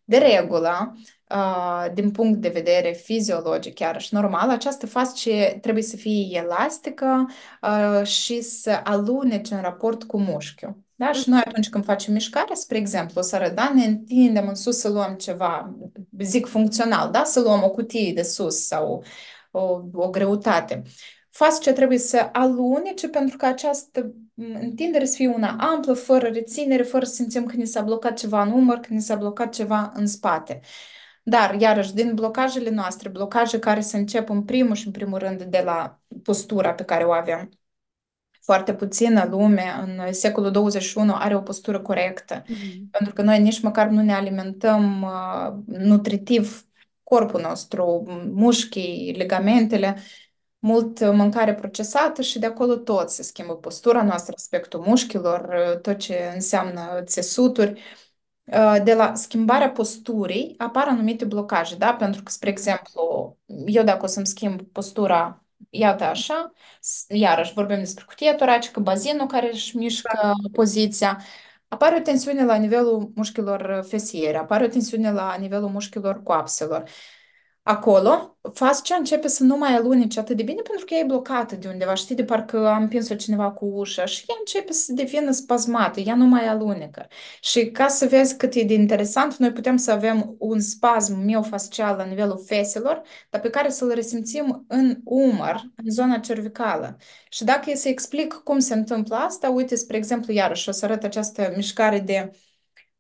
De regulă, uh, din punct de vedere fiziologic, iarăși normal, această fascie trebuie să fie elastică uh, și să alunece în raport cu mușchiul. Da? Și noi atunci când facem mișcare, spre exemplu, să arăt, da, ne întindem în sus să luăm ceva, zic funcțional, da? să luăm o cutie de sus sau o, o greutate. Fascia trebuie să alunece pentru că această întindere să fie una amplă, fără reținere, fără să simțim că ni s-a blocat ceva în umăr, că ni s-a blocat ceva în spate. Dar, iarăși, din blocajele noastre, blocaje care se încep în primul și în primul rând de la postura pe care o avem. Foarte puțină lume în secolul 21 are o postură corectă, mm-hmm. pentru că noi nici măcar nu ne alimentăm uh, nutritiv corpul nostru, mușchii, legamentele, mult mâncare procesată și de acolo tot se schimbă postura noastră, aspectul mușchilor, tot ce înseamnă țesuturi. De la schimbarea posturii apar anumite blocaje, da? Pentru că, spre exemplu, eu dacă o să-mi schimb postura, iată așa, iarăși vorbim despre cutia toracică, bazinul care își mișcă da. poziția, apare o tensiune la nivelul mușchilor fesiere, apare o tensiune la nivelul mușchilor coapselor acolo, fascia începe să nu mai alunece atât de bine pentru că ea e blocată de undeva, știi, de parcă am împins-o cineva cu ușa și ea începe să devină spasmată, ea nu mai alunecă. Și ca să vezi cât e de interesant, noi putem să avem un spasm miofascial la nivelul feselor, dar pe care să-l resimțim în umăr, în zona cervicală. Și dacă e să explic cum se întâmplă asta, uite, spre exemplu, iarăși o să arăt această mișcare de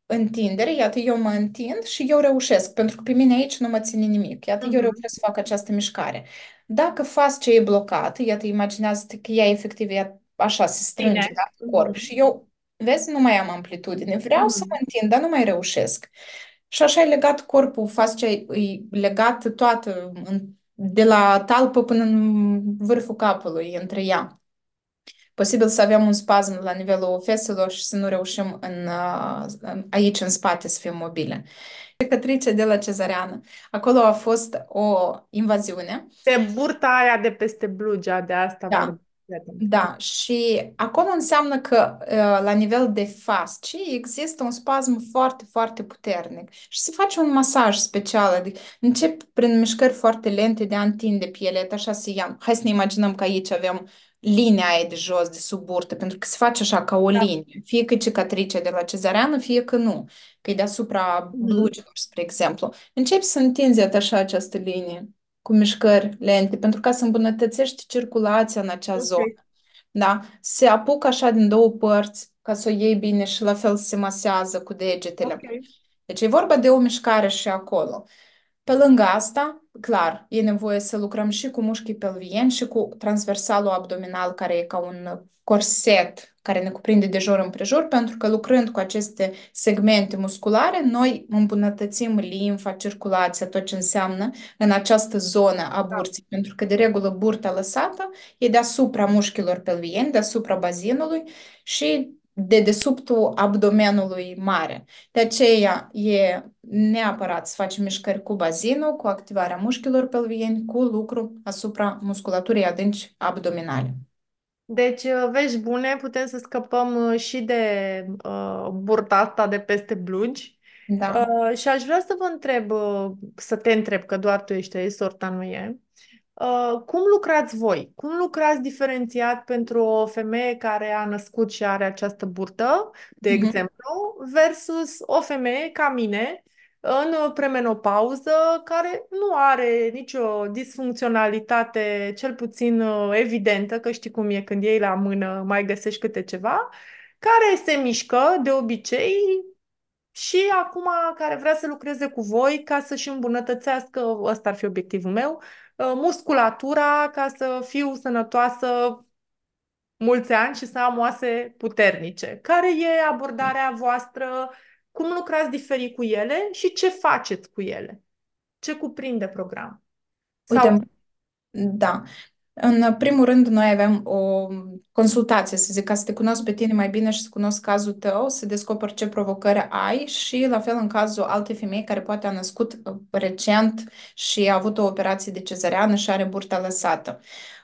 întindere, iată, eu mă întind și eu reușesc, pentru că pe mine aici nu mă ține nimic. Iată, uh-huh. eu mhm. reușesc să fac această mișcare. Dacă faci ce e blocat, iată, imaginează că ea efectiv e așa, se strânge Bine. la corp uh-huh. și eu, vezi, nu mai am amplitudine. Vreau uh-huh. să mă întind, dar nu mai reușesc. Și așa e legat corpul, fascia e legat toată, de la talpă până în vârful capului, între ea posibil să avem un spasm la nivelul feselor și să nu reușim în, aici în spate să fim mobile. Cicatrice de la cezareană. Acolo a fost o invaziune. Pe burta aia de peste blugea, de asta da. vorbim. Da, și acolo înseamnă că la nivel de fascii există un spasm foarte, foarte puternic și se face un masaj special, adică încep prin mișcări foarte lente de a întinde pielea, așa să ia. Hai să ne imaginăm că aici avem linia aia de jos, de sub burtă, pentru că se face așa ca o da. linie. Fie că cicatricea de la cezareană, fie că nu. Că e deasupra mm. blugilor, spre exemplu. Începi să întinzi așa această linie cu mișcări lente, pentru ca să îmbunătățești circulația în acea Ok, zonă. Da? Se apucă așa din două părți ca să o iei bine și la fel se masează cu ok. degetele. Deci e vorba de o mișcare și acolo. Pe lângă asta, clar, e nevoie să lucrăm și cu mușchii pelvieni și cu transversalul abdominal, care e ca un corset care ne cuprinde de jur împrejur, pentru că lucrând cu aceste segmente musculare, noi îmbunătățim limfa, circulația, tot ce înseamnă în această zonă a Da. burții, pentru că de regulă burta lăsată e deasupra mușchilor pelvieni, deasupra bazinului și de desubtul abdomenului mare. De aceea e neapărat să facem mișcări cu bazinul, cu activarea mușchilor pelvieni, cu lucru asupra musculaturii adânci abdominale. Deci, uh, vești bune, putem să scăpăm uh, și de uh, burta asta de peste blugi. Da. Uh, și aș vrea să vă întreb, uh, să te întreb, că doar tu ești aici, sorta nu e. Uh, cum lucrați voi? Cum lucrați diferențiat pentru o femeie care a născut și are această burtă, de Mhm. exemplu, versus o femeie ca mine în premenopauză care nu are nicio disfuncționalitate, cel puțin uh, evidentă, că știi cum e când iei la mână, mai găsești câte ceva, care se mișcă de obicei și acum care vrea să lucreze cu voi ca să-și îmbunătățească, ăsta ar fi obiectivul meu, uh, musculatura ca să fiu sănătoasă mulți ani și să am oase puternice. Care e abordarea voastră? Cum lucrați diferit cu ele și ce faceți cu ele? Ce cuprinde program? Sau... Uite, da. În primul rând, noi avem o consultație, să zic, ca să te cunosc pe tine mai bine și să cunosc cazul tău, să descoper ce provocări ai și, la fel, în cazul altei femei care poate a născut uh, recent și a avut o operație de cezăreană și are burta lăsată.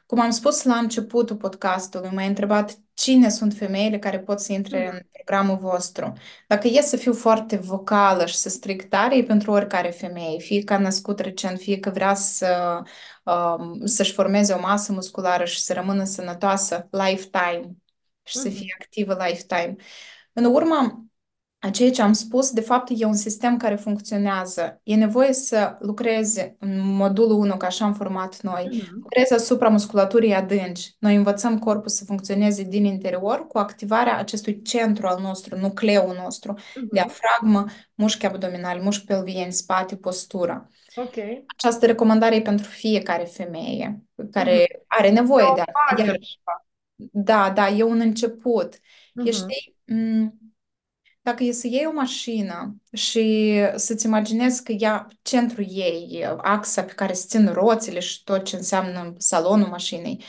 Cum am spus la începutul podcastului, m-ai întrebat cine sunt femeile care pot să intre în programul vostru. Dacă e să fiu foarte vocală și să stric tare, e pentru oricare femeie, fie că a născut recent, fie că vrea să, um, să-și formeze o masă musculară și să rămână sănătoasă lifetime și să fie activă lifetime. În urma a ceea ce am spus, de fapt, e un sistem care funcționează. E nevoie să lucrezi în modulul 1, ca așa am format noi, Mhm. lucrezi asupra musculaturii adânci. Noi învățăm corpul să funcționeze din interior cu activarea acestui centru al nostru, nucleul nostru, Mhm. diafragmă, mușchi abdominali, mușchi pelvieni, spate, postura. Ok. Această recomandare e pentru fiecare femeie care Mhm. are nevoie E o de asta. bază. Iarăși, da, da, e un început. E, Mhm. știi, m, dacă e să iei o mașină și să-ți imaginezi că ea, centrul ei, axa pe care se țin roțile și tot ce înseamnă salonul mașinii,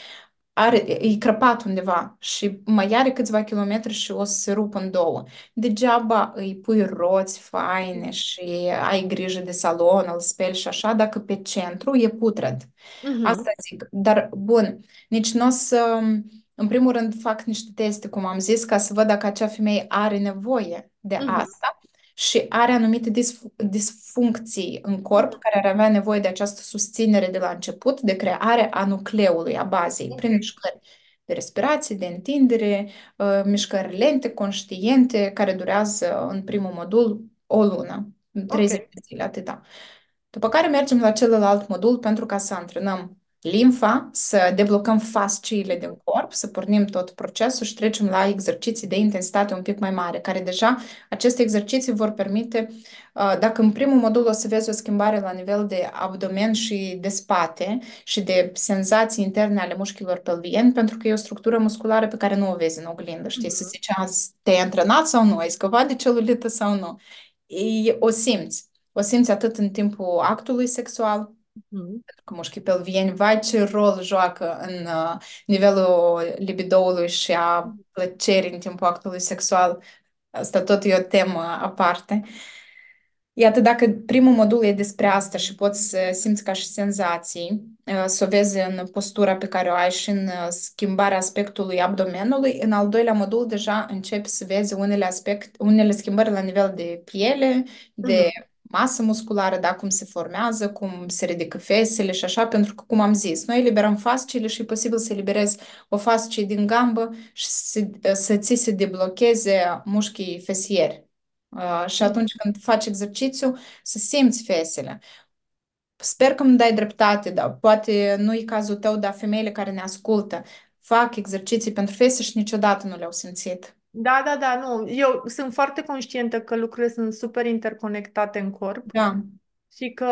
are, e crăpat undeva și mai are câțiva kilometri și o să se rupă în două. Degeaba îi pui roți faine și ai grijă de salon, îl speli și așa, dacă pe centru e putred. Mhm. Asta zic. Dar, bun, nici nu o să... În primul rând fac niște teste, cum am zis, ca să văd dacă acea femeie are nevoie de Mhm. asta și are anumite disfu- disfuncții în corp care ar avea nevoie de această susținere de la început, de creare a nucleului, a bazei, prin Ok. mișcări de respirație, de întindere, uh, mișcări lente, conștiente, care durează în primul modul o lună, 30 Ok. de zile, atâta. După care mergem la celălalt modul pentru ca să antrenăm limfa, să deblocăm fasciile din corp, să pornim tot procesul și trecem la exerciții de intensitate un pic mai mare, care deja aceste exerciții vor permite, uh, dacă în primul modul o să vezi o schimbare la nivel de abdomen și de spate și de senzații interne ale mușchilor pelvieni, pentru că e o structură musculară pe care nu o vezi în oglindă, știi, să Mhm. zici, azi te-ai antrenat sau nu, ai scăpat de celulită sau nu. E, o simți. O simți atât în timpul actului sexual, Mhm. pentru că mușchii pelvieni, vai ce rol joacă în uh, nivelul libidoului și a plăcerii în timpul actului sexual. Asta tot e o temă aparte. Iată, dacă primul modul e despre asta și poți să simți ca și senzații, uh, să o vezi în postura pe care o ai și în uh, schimbarea aspectului abdomenului, în al doilea modul deja începi să vezi unele, aspect, unele schimbări la nivel de piele, de Mhm. Masă musculară, da, cum se formează, cum se ridică fesele și așa, pentru că, cum am zis, noi eliberăm fasciile și e posibil să eliberezi o fascie din gambă și să, să ți se deblocheze mușchii fesieri. Uh, și atunci când faci exercițiu, să simți fesele. sper că îmi dai dreptate, dar poate nu e cazul tău, dar femeile care ne ascultă fac exerciții pentru fese și niciodată nu le-au simțit. Da, da, da, nu. Eu sunt foarte conștientă că lucrurile sunt super interconectate în corp Da, și că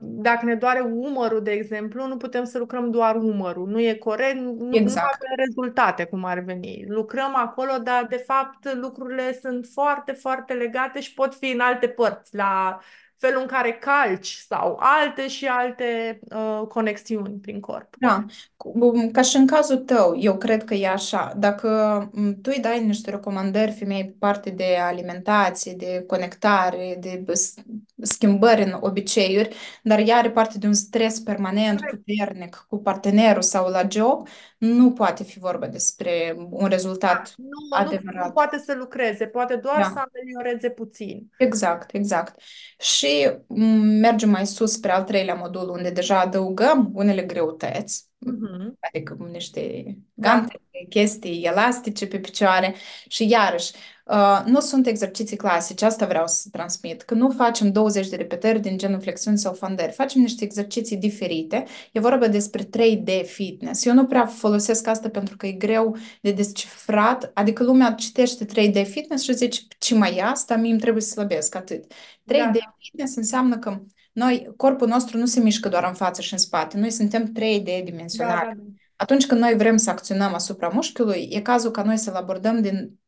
dacă ne doare umărul, de exemplu, nu putem să lucrăm doar umărul. Nu e corect, nu, nu exact. avem rezultate cum ar veni. Lucrăm acolo, dar de fapt lucrurile sunt foarte, foarte legate și pot fi în alte părți, la felul în care calci sau alte și alte uh, conexiuni prin corp. Da, cu- bun, ca și în cazul tău, eu cred că e așa. Dacă m, tu îi dai niște recomandări femeii pe parte de alimentație, de conectare, de s- schimbări în obiceiuri, dar ea are parte de un stres permanent, puternic cu partenerul sau la job, nu poate fi vorba despre un Da, rezultat nu, nu, nu adevărat. poate să lucreze, poate doar să Da. amelioreze puțin. Exact, exact. Și m, mergem mai sus spre al treilea modul, unde deja adăugăm unele greutăți, Mhm. adică niște Da, gante, chestii elastice pe picioare și iarăși, uh, nu sunt exerciții clasice, asta vreau să transmit, că nu facem 20 de repetări din genul flexiuni sau fondări, facem niște exerciții diferite, e vorba despre 3D fitness. Eu nu prea folosesc asta pentru că e greu de descifrat, adică lumea citește 3D fitness și zice, ce mai e asta, mie îmi trebuie să slăbesc, atât. 3D da, fitness înseamnă că noi, corpul nostru nu se mișcă doar în față și în spate, noi suntem 3D da, dimensionali. da, da. Atunci când noi vrem să acționăm asupra mușchiului, e cazul ca noi să-l abordăm din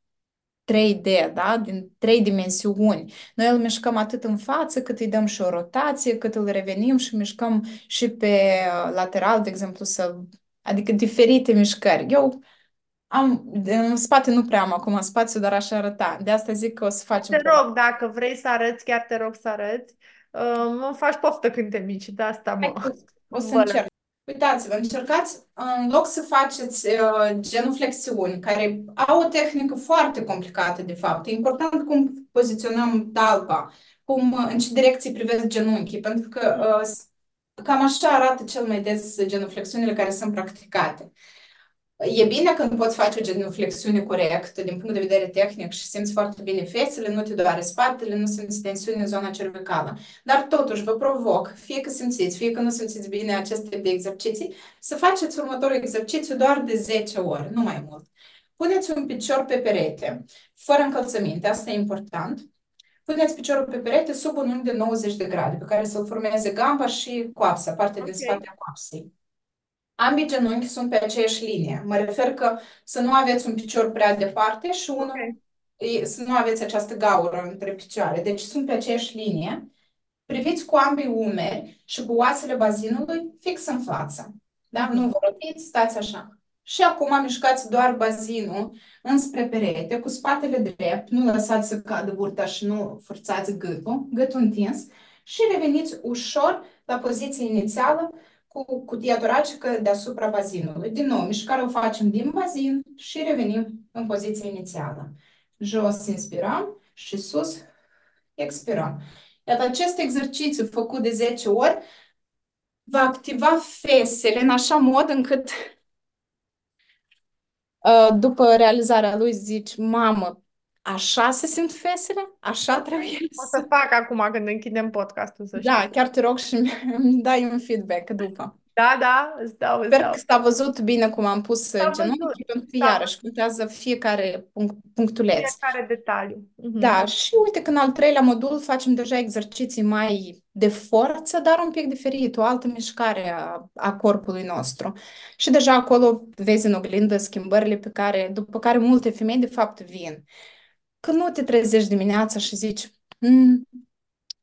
3D, da? Din trei dimensiuni. Noi îl mișcăm atât în față, cât îi dăm și o rotație, cât îl revenim și mișcăm și pe uh, lateral, de exemplu, să... adică diferite mișcări. Eu am, în spate nu prea am acum spațiu, dar aș arăta. De asta zic că o să facem Te probabil. rog, dacă vrei să arăți, chiar te rog să arăți. Uh, mă faci poftă când te mici, de asta Hai mă, că O să mă încerc. Uitați-vă, încercați în loc să faceți uh, genuflexiuni, care au o tehnică foarte complicată, de fapt. E important cum poziționăm talpa, cum, uh, în ce direcție privesc genunchii, pentru că uh, s- cam așa arată cel mai des genuflexiunile care sunt practicate. E bine când poți face o genuflexiune corectă din punct de vedere tehnic și simți foarte bine fețele, nu te doare spatele, nu simți tensiune în zona cervicală. Dar totuși vă provoc, fie că simțiți, fie că nu simțiți bine acest tip de exerciții, să faceți următorul exercițiu doar de 10 ori, nu mai mult. Puneți un picior pe perete, fără încălțăminte, asta e important. Puneți piciorul pe perete sub un unghi de 90 de grade, pe care să-l formeze gamba și coapsa, partea din Ok. spate a coapsei. Ambii genunchi sunt pe aceeași linie. Mă refer că să nu aveți un picior prea departe și unul, Ok. e- să nu aveți această gaură între picioare. Deci sunt pe aceeași linie. Priviți cu ambii umeri și cu oasele bazinului fix în față. Da? Mhm. Nu vă rotiți, stați așa. Și acum mișcați doar bazinul înspre perete, cu spatele drept, nu lăsați să cadă burta și nu forțați gâtul, gâtul întins și reveniți ușor la poziția inițială cu cutia toracică deasupra bazinului. Din nou, mișcarea o facem din bazin și revenim în poziția inițială. Jos inspirăm și sus expirăm. Iată, acest exercițiu făcut de 10 ori va activa fesele în așa mod încât uh, după realizarea lui zici, mamă, așa se simt fesele? Așa trebuie O să... să fac acum când închidem podcastul, să Da, știi. chiar te rog și îmi dai un feedback după. Da, da, îți dau, îți Sper dau. că s-a văzut bine cum am pus S-a genunchii, văzut, pentru că s-a iarăși contează fiecare punct, punctuleț. Fiecare detaliu. Mhm. Da, și uite că în al treilea modul facem deja exerciții mai de forță, dar un pic diferit, o altă mișcare a, a corpului nostru. Și deja acolo vezi în oglindă schimbările pe care, după care multe femei de fapt vin. Că nu te trezești dimineața și zici, "Mm,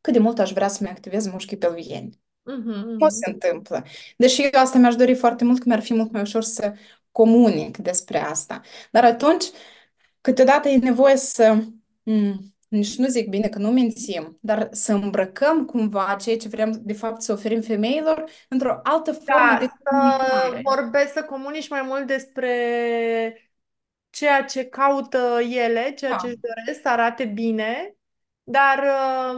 cât de mult aș vrea să-mi activez mușchii pelvieni. Mhm, Nu mhm. se întâmplă. Deși eu asta mi-aș dori foarte mult, că mi-ar fi mult mai ușor să comunic despre asta. Dar atunci, câteodată e nevoie să, m, nici nu zic bine că nu mințim, dar să îmbrăcăm cumva ceea ce vrem de fapt să oferim femeilor într-o altă formă Da, de să comunicare. vorbesc, să comunici mai mult despre ceea ce caută ele, ceea ce Da. își doresc să arate bine, dar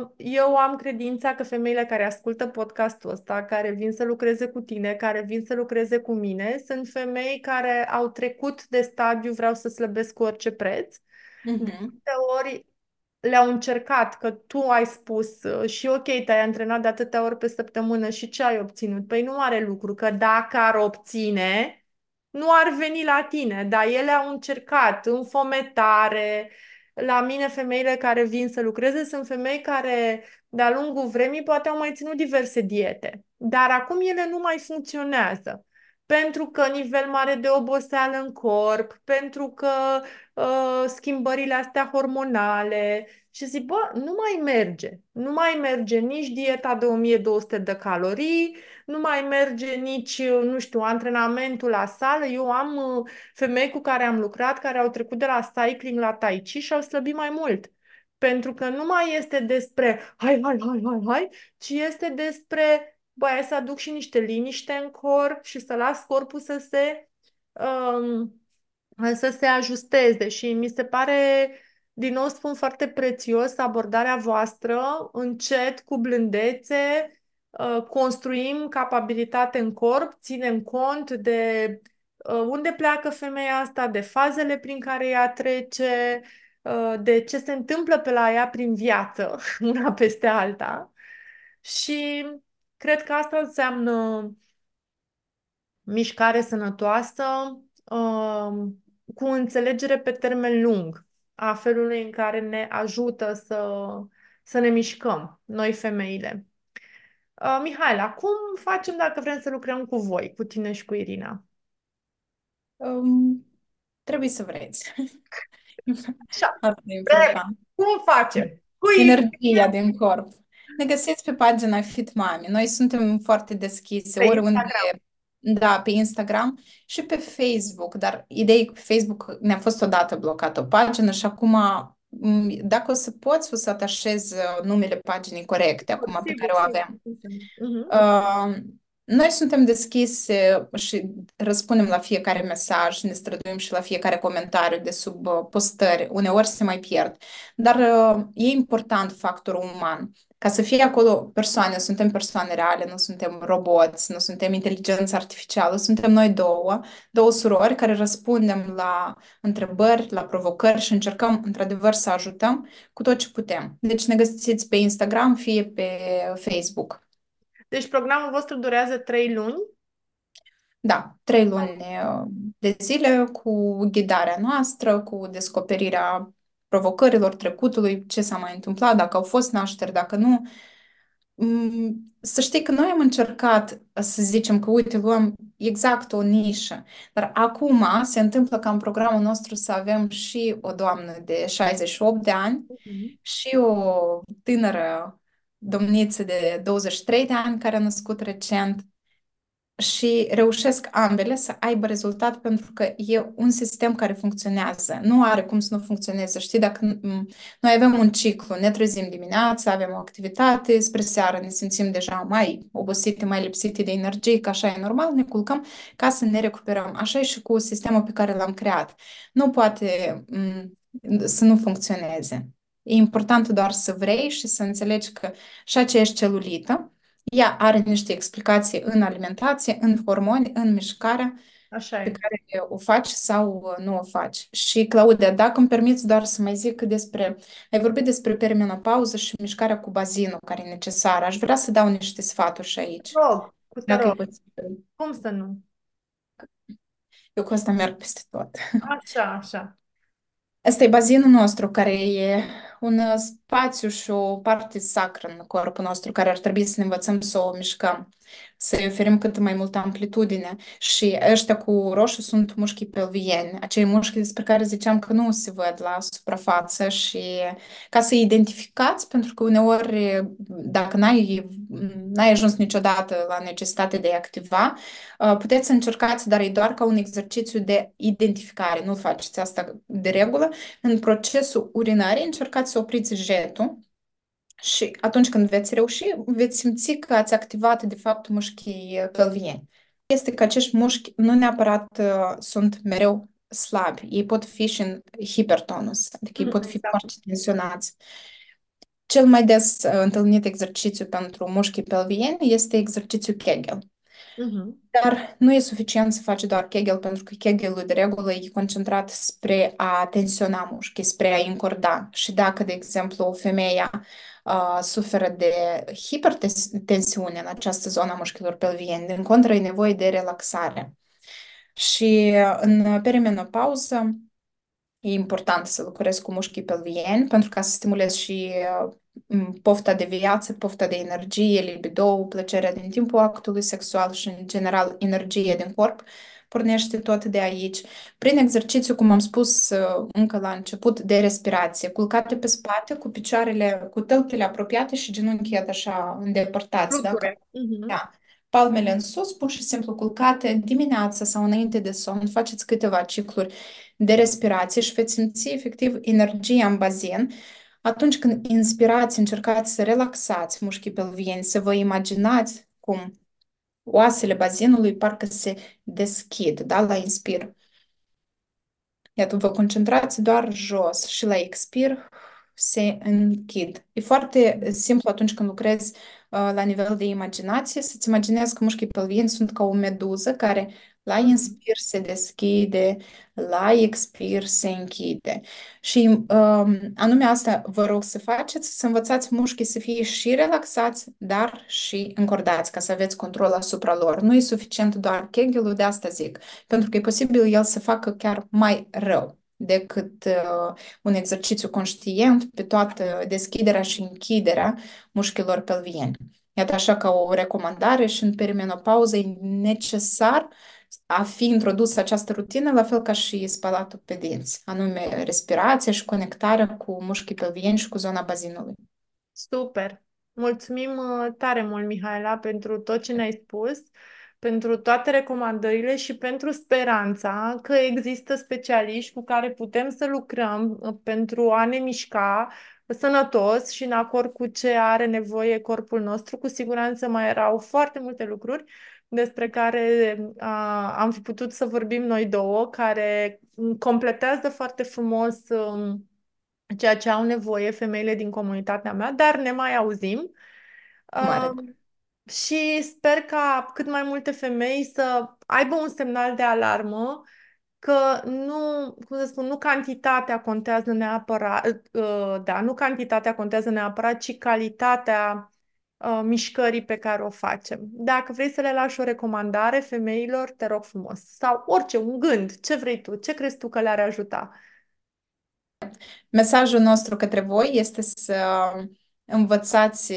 uh, eu am credința că femeile care ascultă podcastul ăsta, care vin să lucreze cu tine, care vin să lucreze cu mine, sunt femei care au trecut de stadiu vreau să slăbesc cu orice preț. De Mhm. multe ori le-au încercat, că tu ai spus uh, și ok, te-ai antrenat de atâtea ori pe săptămână și ce ai obținut? Păi nu are lucru, că dacă ar obține, nu ar veni la tine, dar ele au încercat în fometare. La mine, femeile care vin să lucreze sunt femei care, de-a lungul vremii, poate au mai ținut diverse diete, dar acum ele nu mai funcționează pentru că nivel mare de oboseală în corp, pentru că uh, schimbările astea hormonale și zic, bă, nu mai merge. Nu mai merge nici dieta de 1200 de calorii, nu mai merge nici, nu știu, antrenamentul la sală. Eu am uh, femei cu care am lucrat, care au trecut de la cycling la tai chi și au slăbit mai mult. Pentru că nu mai este despre hai, hai, hai, hai, hai, ci este despre băi, să aduc și niște liniște în corp și să las corpul să se, um, să se ajusteze. Și mi se pare, din nou spun, foarte prețios abordarea voastră, încet, cu blândețe, uh, construim capabilitate în corp, ținem cont de uh, unde pleacă femeia asta, de fazele prin care ea trece, uh, de ce se întâmplă pe la ea prin viață, una peste alta. Și Cred că asta înseamnă mișcare sănătoasă, um, cu înțelegere pe termen lung a felului în care ne ajută să, să ne mișcăm, noi femeile. Uh, Mihaela, cum facem dacă vrem să lucrăm cu voi, cu tine și cu Irina? Um, trebuie să vreți. Așa. Asta e important. Cum facem? Cu Energia din corp. Ne găsiți pe pagina Fit Mami. Noi suntem foarte deschise pe oriunde. Instagram. Da, pe Instagram și pe Facebook, dar ideea pe Facebook ne-a fost odată blocată o pagină și acum dacă o să poți, o să atașez uh, numele paginii corecte acum pe care o avem. Uh, noi suntem deschise și răspundem la fiecare mesaj, ne străduim și la fiecare comentariu de sub uh, postări. Uneori se mai pierd. Dar uh, e important factorul uman. Ca să fie acolo persoane, suntem persoane reale, nu suntem roboți, nu suntem inteligență artificială, suntem noi două, două surori care răspundem la întrebări, la provocări și încercăm într-adevăr să ajutăm cu tot ce putem. Deci ne găsiți pe Instagram, fie pe Facebook. Deci programul vostru durează trei luni? Da, trei luni uh, de zile cu ghidarea noastră, cu descoperirea provocărilor trecutului, ce s-a mai întâmplat, dacă au fost nașteri, dacă nu. Mm, să știi că noi am încercat să zicem că, uite, luăm exact o nișă, dar acum se întâmplă ca în programul nostru să avem și o doamnă de 68 de ani mm-hmm. și o tânără domniță de 23 de ani care a născut recent și reușesc ambele să aibă rezultat pentru că e un sistem care funcționează. Nu are cum să nu funcționeze. Știi, dacă noi avem un ciclu, ne trezim dimineața, avem o activitate, spre seară ne simțim deja mai obosite, mai lipsite de energie, că așa e normal, ne culcăm ca să ne recuperăm. Așa e și cu sistemul pe care l-am creat. Nu poate să nu funcționeze. E important doar să vrei și să înțelegi că și aceeași celulită, ea are niște explicații în alimentație, în hormoni, în mișcarea Așa pe care o faci sau nu o faci. Și, Claudia, dacă îmi permiți doar să mai zic despre... Ai vorbit despre perimenopauză și mișcarea cu bazinul care e necesară. Aș vrea să dau niște sfaturi și aici. Rog, cu te rog. Cum să nu? Eu cu asta merg peste tot. Așa, așa. Asta e bazinul nostru, care e un spațiu și o parte sacră în corpul nostru, care ar trebui să ne învățăm să o mișcăm să-i oferim cât mai multă amplitudine. Și ăștia cu roșu sunt mușchii pelvieni, acei mușchi despre care ziceam că nu se văd la suprafață și ca să identificați, pentru că uneori dacă n-ai, n-ai ajuns niciodată la necesitate de a activa, uh, puteți să încercați, dar e doar ca un exercițiu de identificare, nu faceți asta de regulă. În procesul urinare încercați să opriți jetul și atunci când veți reuși, veți simți că ați activat, de fapt, mușchii pelvieni. Este că acești mușchi nu neapărat uh, sunt mereu slabi, ei pot fi și în hipertonus, adică ei pot fi exact. foarte tensionați. Cel mai des uh, întâlnit exercițiu pentru mușchii pelvieni este exercițiul Kegel. Mhm. Dar nu e suficient să faci doar Kegel, pentru că Kegelul de regulă e concentrat spre a tensiona mușchii, spre a încorda. Și dacă, de exemplu, femeia uh, suferă de hipertensiune în această zonă a mușchilor pelvieni, din contră e nevoie de relaxare. Și în perimenopauză e important să lucrezi cu mușchii pelvieni pentru ca să stimulezi și pofta de viață, pofta de energie, libido, plăcerea din timpul actului sexual și, în general, energie din corp pornește tot de aici. Prin exercițiu, cum am spus încă la început, de respirație, culcate pe spate, cu picioarele, cu tălpile apropiate și genunchii așa îndepărtați. Dacă, Mhm. da, palmele în sus, pur și simplu culcate dimineața sau înainte de somn, faceți câteva cicluri de respirație și veți simți efectiv energia în bazin. Atunci când inspirați, încercați să relaxați mușchii pelvieni, să vă imaginați cum oasele bazinului parcă se deschid, da, la inspir. Iată, vă concentrați doar jos și la expir se închid. E foarte simplu atunci când lucrezi la nivel de imaginație să-ți imaginezi că mușchii pelvieni sunt ca o meduză care la inspir se deschide, la expir se închide. Și um, anume asta vă rog să faceți, să învățați mușchii să fie și relaxați, dar și încordați, ca să aveți control asupra lor. Nu e suficient doar Kegelul, de asta zic, pentru că e posibil el să facă chiar mai rău decât uh, un exercițiu conștient pe toată deschiderea și închiderea mușchilor pelvieni. Iată așa ca o recomandare și în perimenopauză e necesar a fi introdusă această rutină, la fel ca și spălatul pe dinți, anume respirația și conectarea cu mușchii pelvieni și cu zona bazinului. Super! Mulțumim uh, tare mult, Mihaela, pentru tot ce ne-ai spus, pentru toate recomandările și pentru speranța că există specialiști cu care putem să lucrăm uh, pentru a ne mișca sănătos și în acord cu ce are nevoie corpul nostru. Cu siguranță mai erau foarte multe lucruri despre care a, am fi putut să vorbim noi două, care completează foarte frumos um, ceea ce au nevoie femeile din comunitatea mea, dar ne mai auzim. Mare. Um, și sper ca cât mai multe femei să aibă un semnal de alarmă că nu, cum să spun, nu cantitatea contează neapărat, uh, da, nu cantitatea contează neapărat, ci calitatea uh, mișcării pe care o facem. Dacă vrei să le lași o recomandare femeilor, te rog frumos. Sau orice, un gând, ce vrei tu, ce crezi tu că le-ar ajuta? Mesajul nostru către voi este să învățați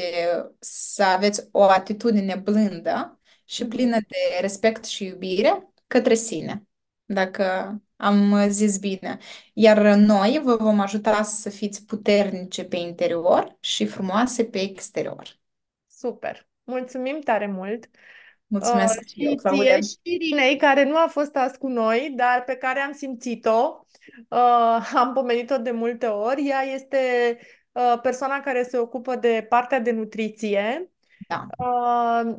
să aveți o atitudine blândă și plină de respect și iubire către sine, dacă am zis bine. Iar noi vă vom ajuta să fiți puternice pe interior și frumoase pe exterior. Super! Mulțumim tare mult! Mulțumesc uh, și eu, și Claudia. ție și Irinei, care nu a fost azi cu noi, dar pe care am simțit-o, uh, am pomenit-o de multe ori. Ea este uh, persoana care se ocupă de partea de nutriție. Da. Uh,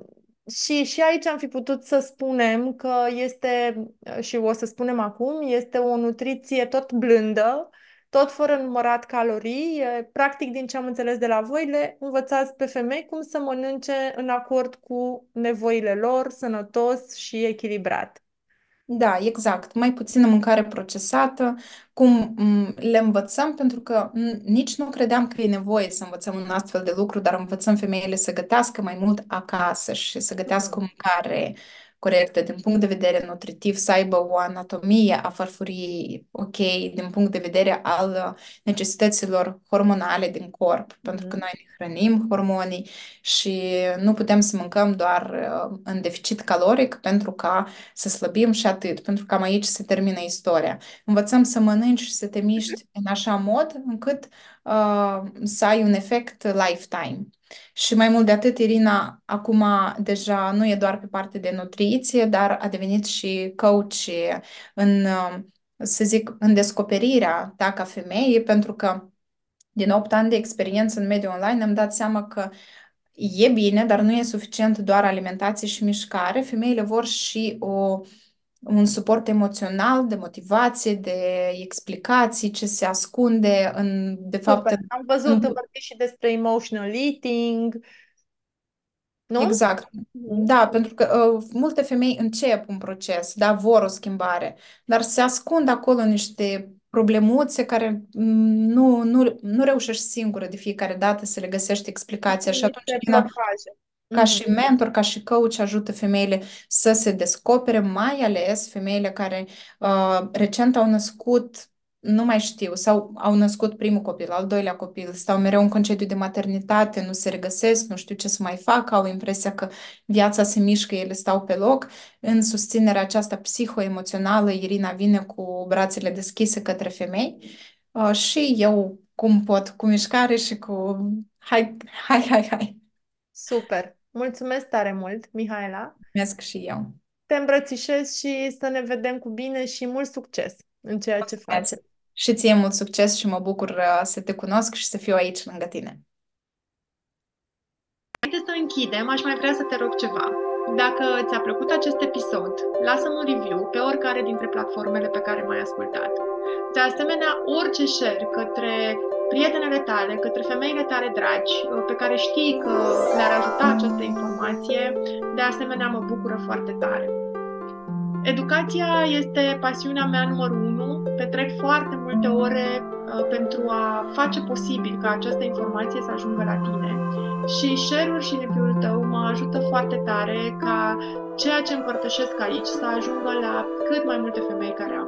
și, și aici am fi putut să spunem că este, și o să spunem acum, este o nutriție tot blândă, tot fără numărat calorii. Practic, din ce am înțeles de la voi, le învățați pe femei cum să mănânce în acord cu nevoile lor, sănătos și echilibrat. Da, exact. Mai puțină mâncare procesată, cum le învățăm, pentru că nici nu credeam că e nevoie să învățăm un astfel de lucru, dar învățăm femeile să gătească mai mult acasă și să gătească o mâncare corectă din punct de vedere nutritiv, să aibă o anatomie a farfuriei ok, din punct de vedere al necesităților hormonale din corp, mm-hmm. pentru că noi ne hrănim hormonii și nu putem să mâncăm doar uh, în deficit caloric pentru ca să slăbim și atât, pentru că cam aici se termină istoria. Învățăm să mănânci și să te miști în așa mod încât uh, să ai un efect lifetime. Și mai mult de atât, Irina acum deja nu e doar pe parte de nutriție, dar a devenit și coach în, să zic, în descoperirea ta ca femeie, pentru că din 8 ani de experiență în mediul online am dat seama că e bine, dar nu e suficient doar alimentație și mișcare. Femeile vor și o, un suport emoțional, de motivație, de explicații, ce se ascunde în, de fapt... Super. Am văzut, în... vorbi și despre emotional eating. nu? Exact. Mhm. Da, pentru că uh, multe femei încep un proces, da, vor o schimbare, dar se ascund acolo niște problemuțe care mm, nu, nu, nu reușești singură de fiecare dată să le găsești explicația și atunci, Niște Irina, blocaje. Ca Mhm. și mentor, ca și coach, ajută femeile să se descopere, mai ales femeile care uh, recent au născut, nu mai știu, sau au născut primul copil, al doilea copil, stau mereu în concediu de maternitate, nu se regăsesc, nu știu ce să mai fac, au impresia că viața se mișcă, ele stau pe loc. În susținerea aceasta psihoemoțională, Irina vine cu brațele deschise către femei uh, și eu cum pot, cu mișcare și cu hai, hai, hai, hai. Super! Mulțumesc tare mult, Mihaela! Mulțumesc și eu. Te îmbrățișez și să ne vedem cu bine și mult succes în ceea ce faci. Mulțumesc. Și ție mult succes și mă bucur uh, să te cunosc și să fiu aici lângă tine. Înainte să închidem, aș mai vrea să te rog ceva. Dacă ți-a plăcut acest episod, lasă-mi un review pe oricare dintre platformele pe care m-ai ascultat. De asemenea, orice share către prietenele tale, către femeile tale dragi, uh, pe care știi că le-ar ajuta această informație, de asemenea mă bucură foarte tare. Educația este pasiunea mea numărul unu. Petrec foarte multe ore uh, pentru a face posibil ca această informație să ajungă la tine. Și share-ul și review-ul tău mă ajută foarte tare ca ceea ce împărtășesc aici să ajungă la cât mai multe femei care au nevoie.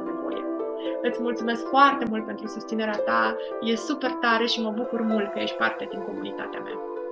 Îți mulțumesc foarte mult pentru susținerea ta, e super tare și mă bucur mult că ești parte din comunitatea mea.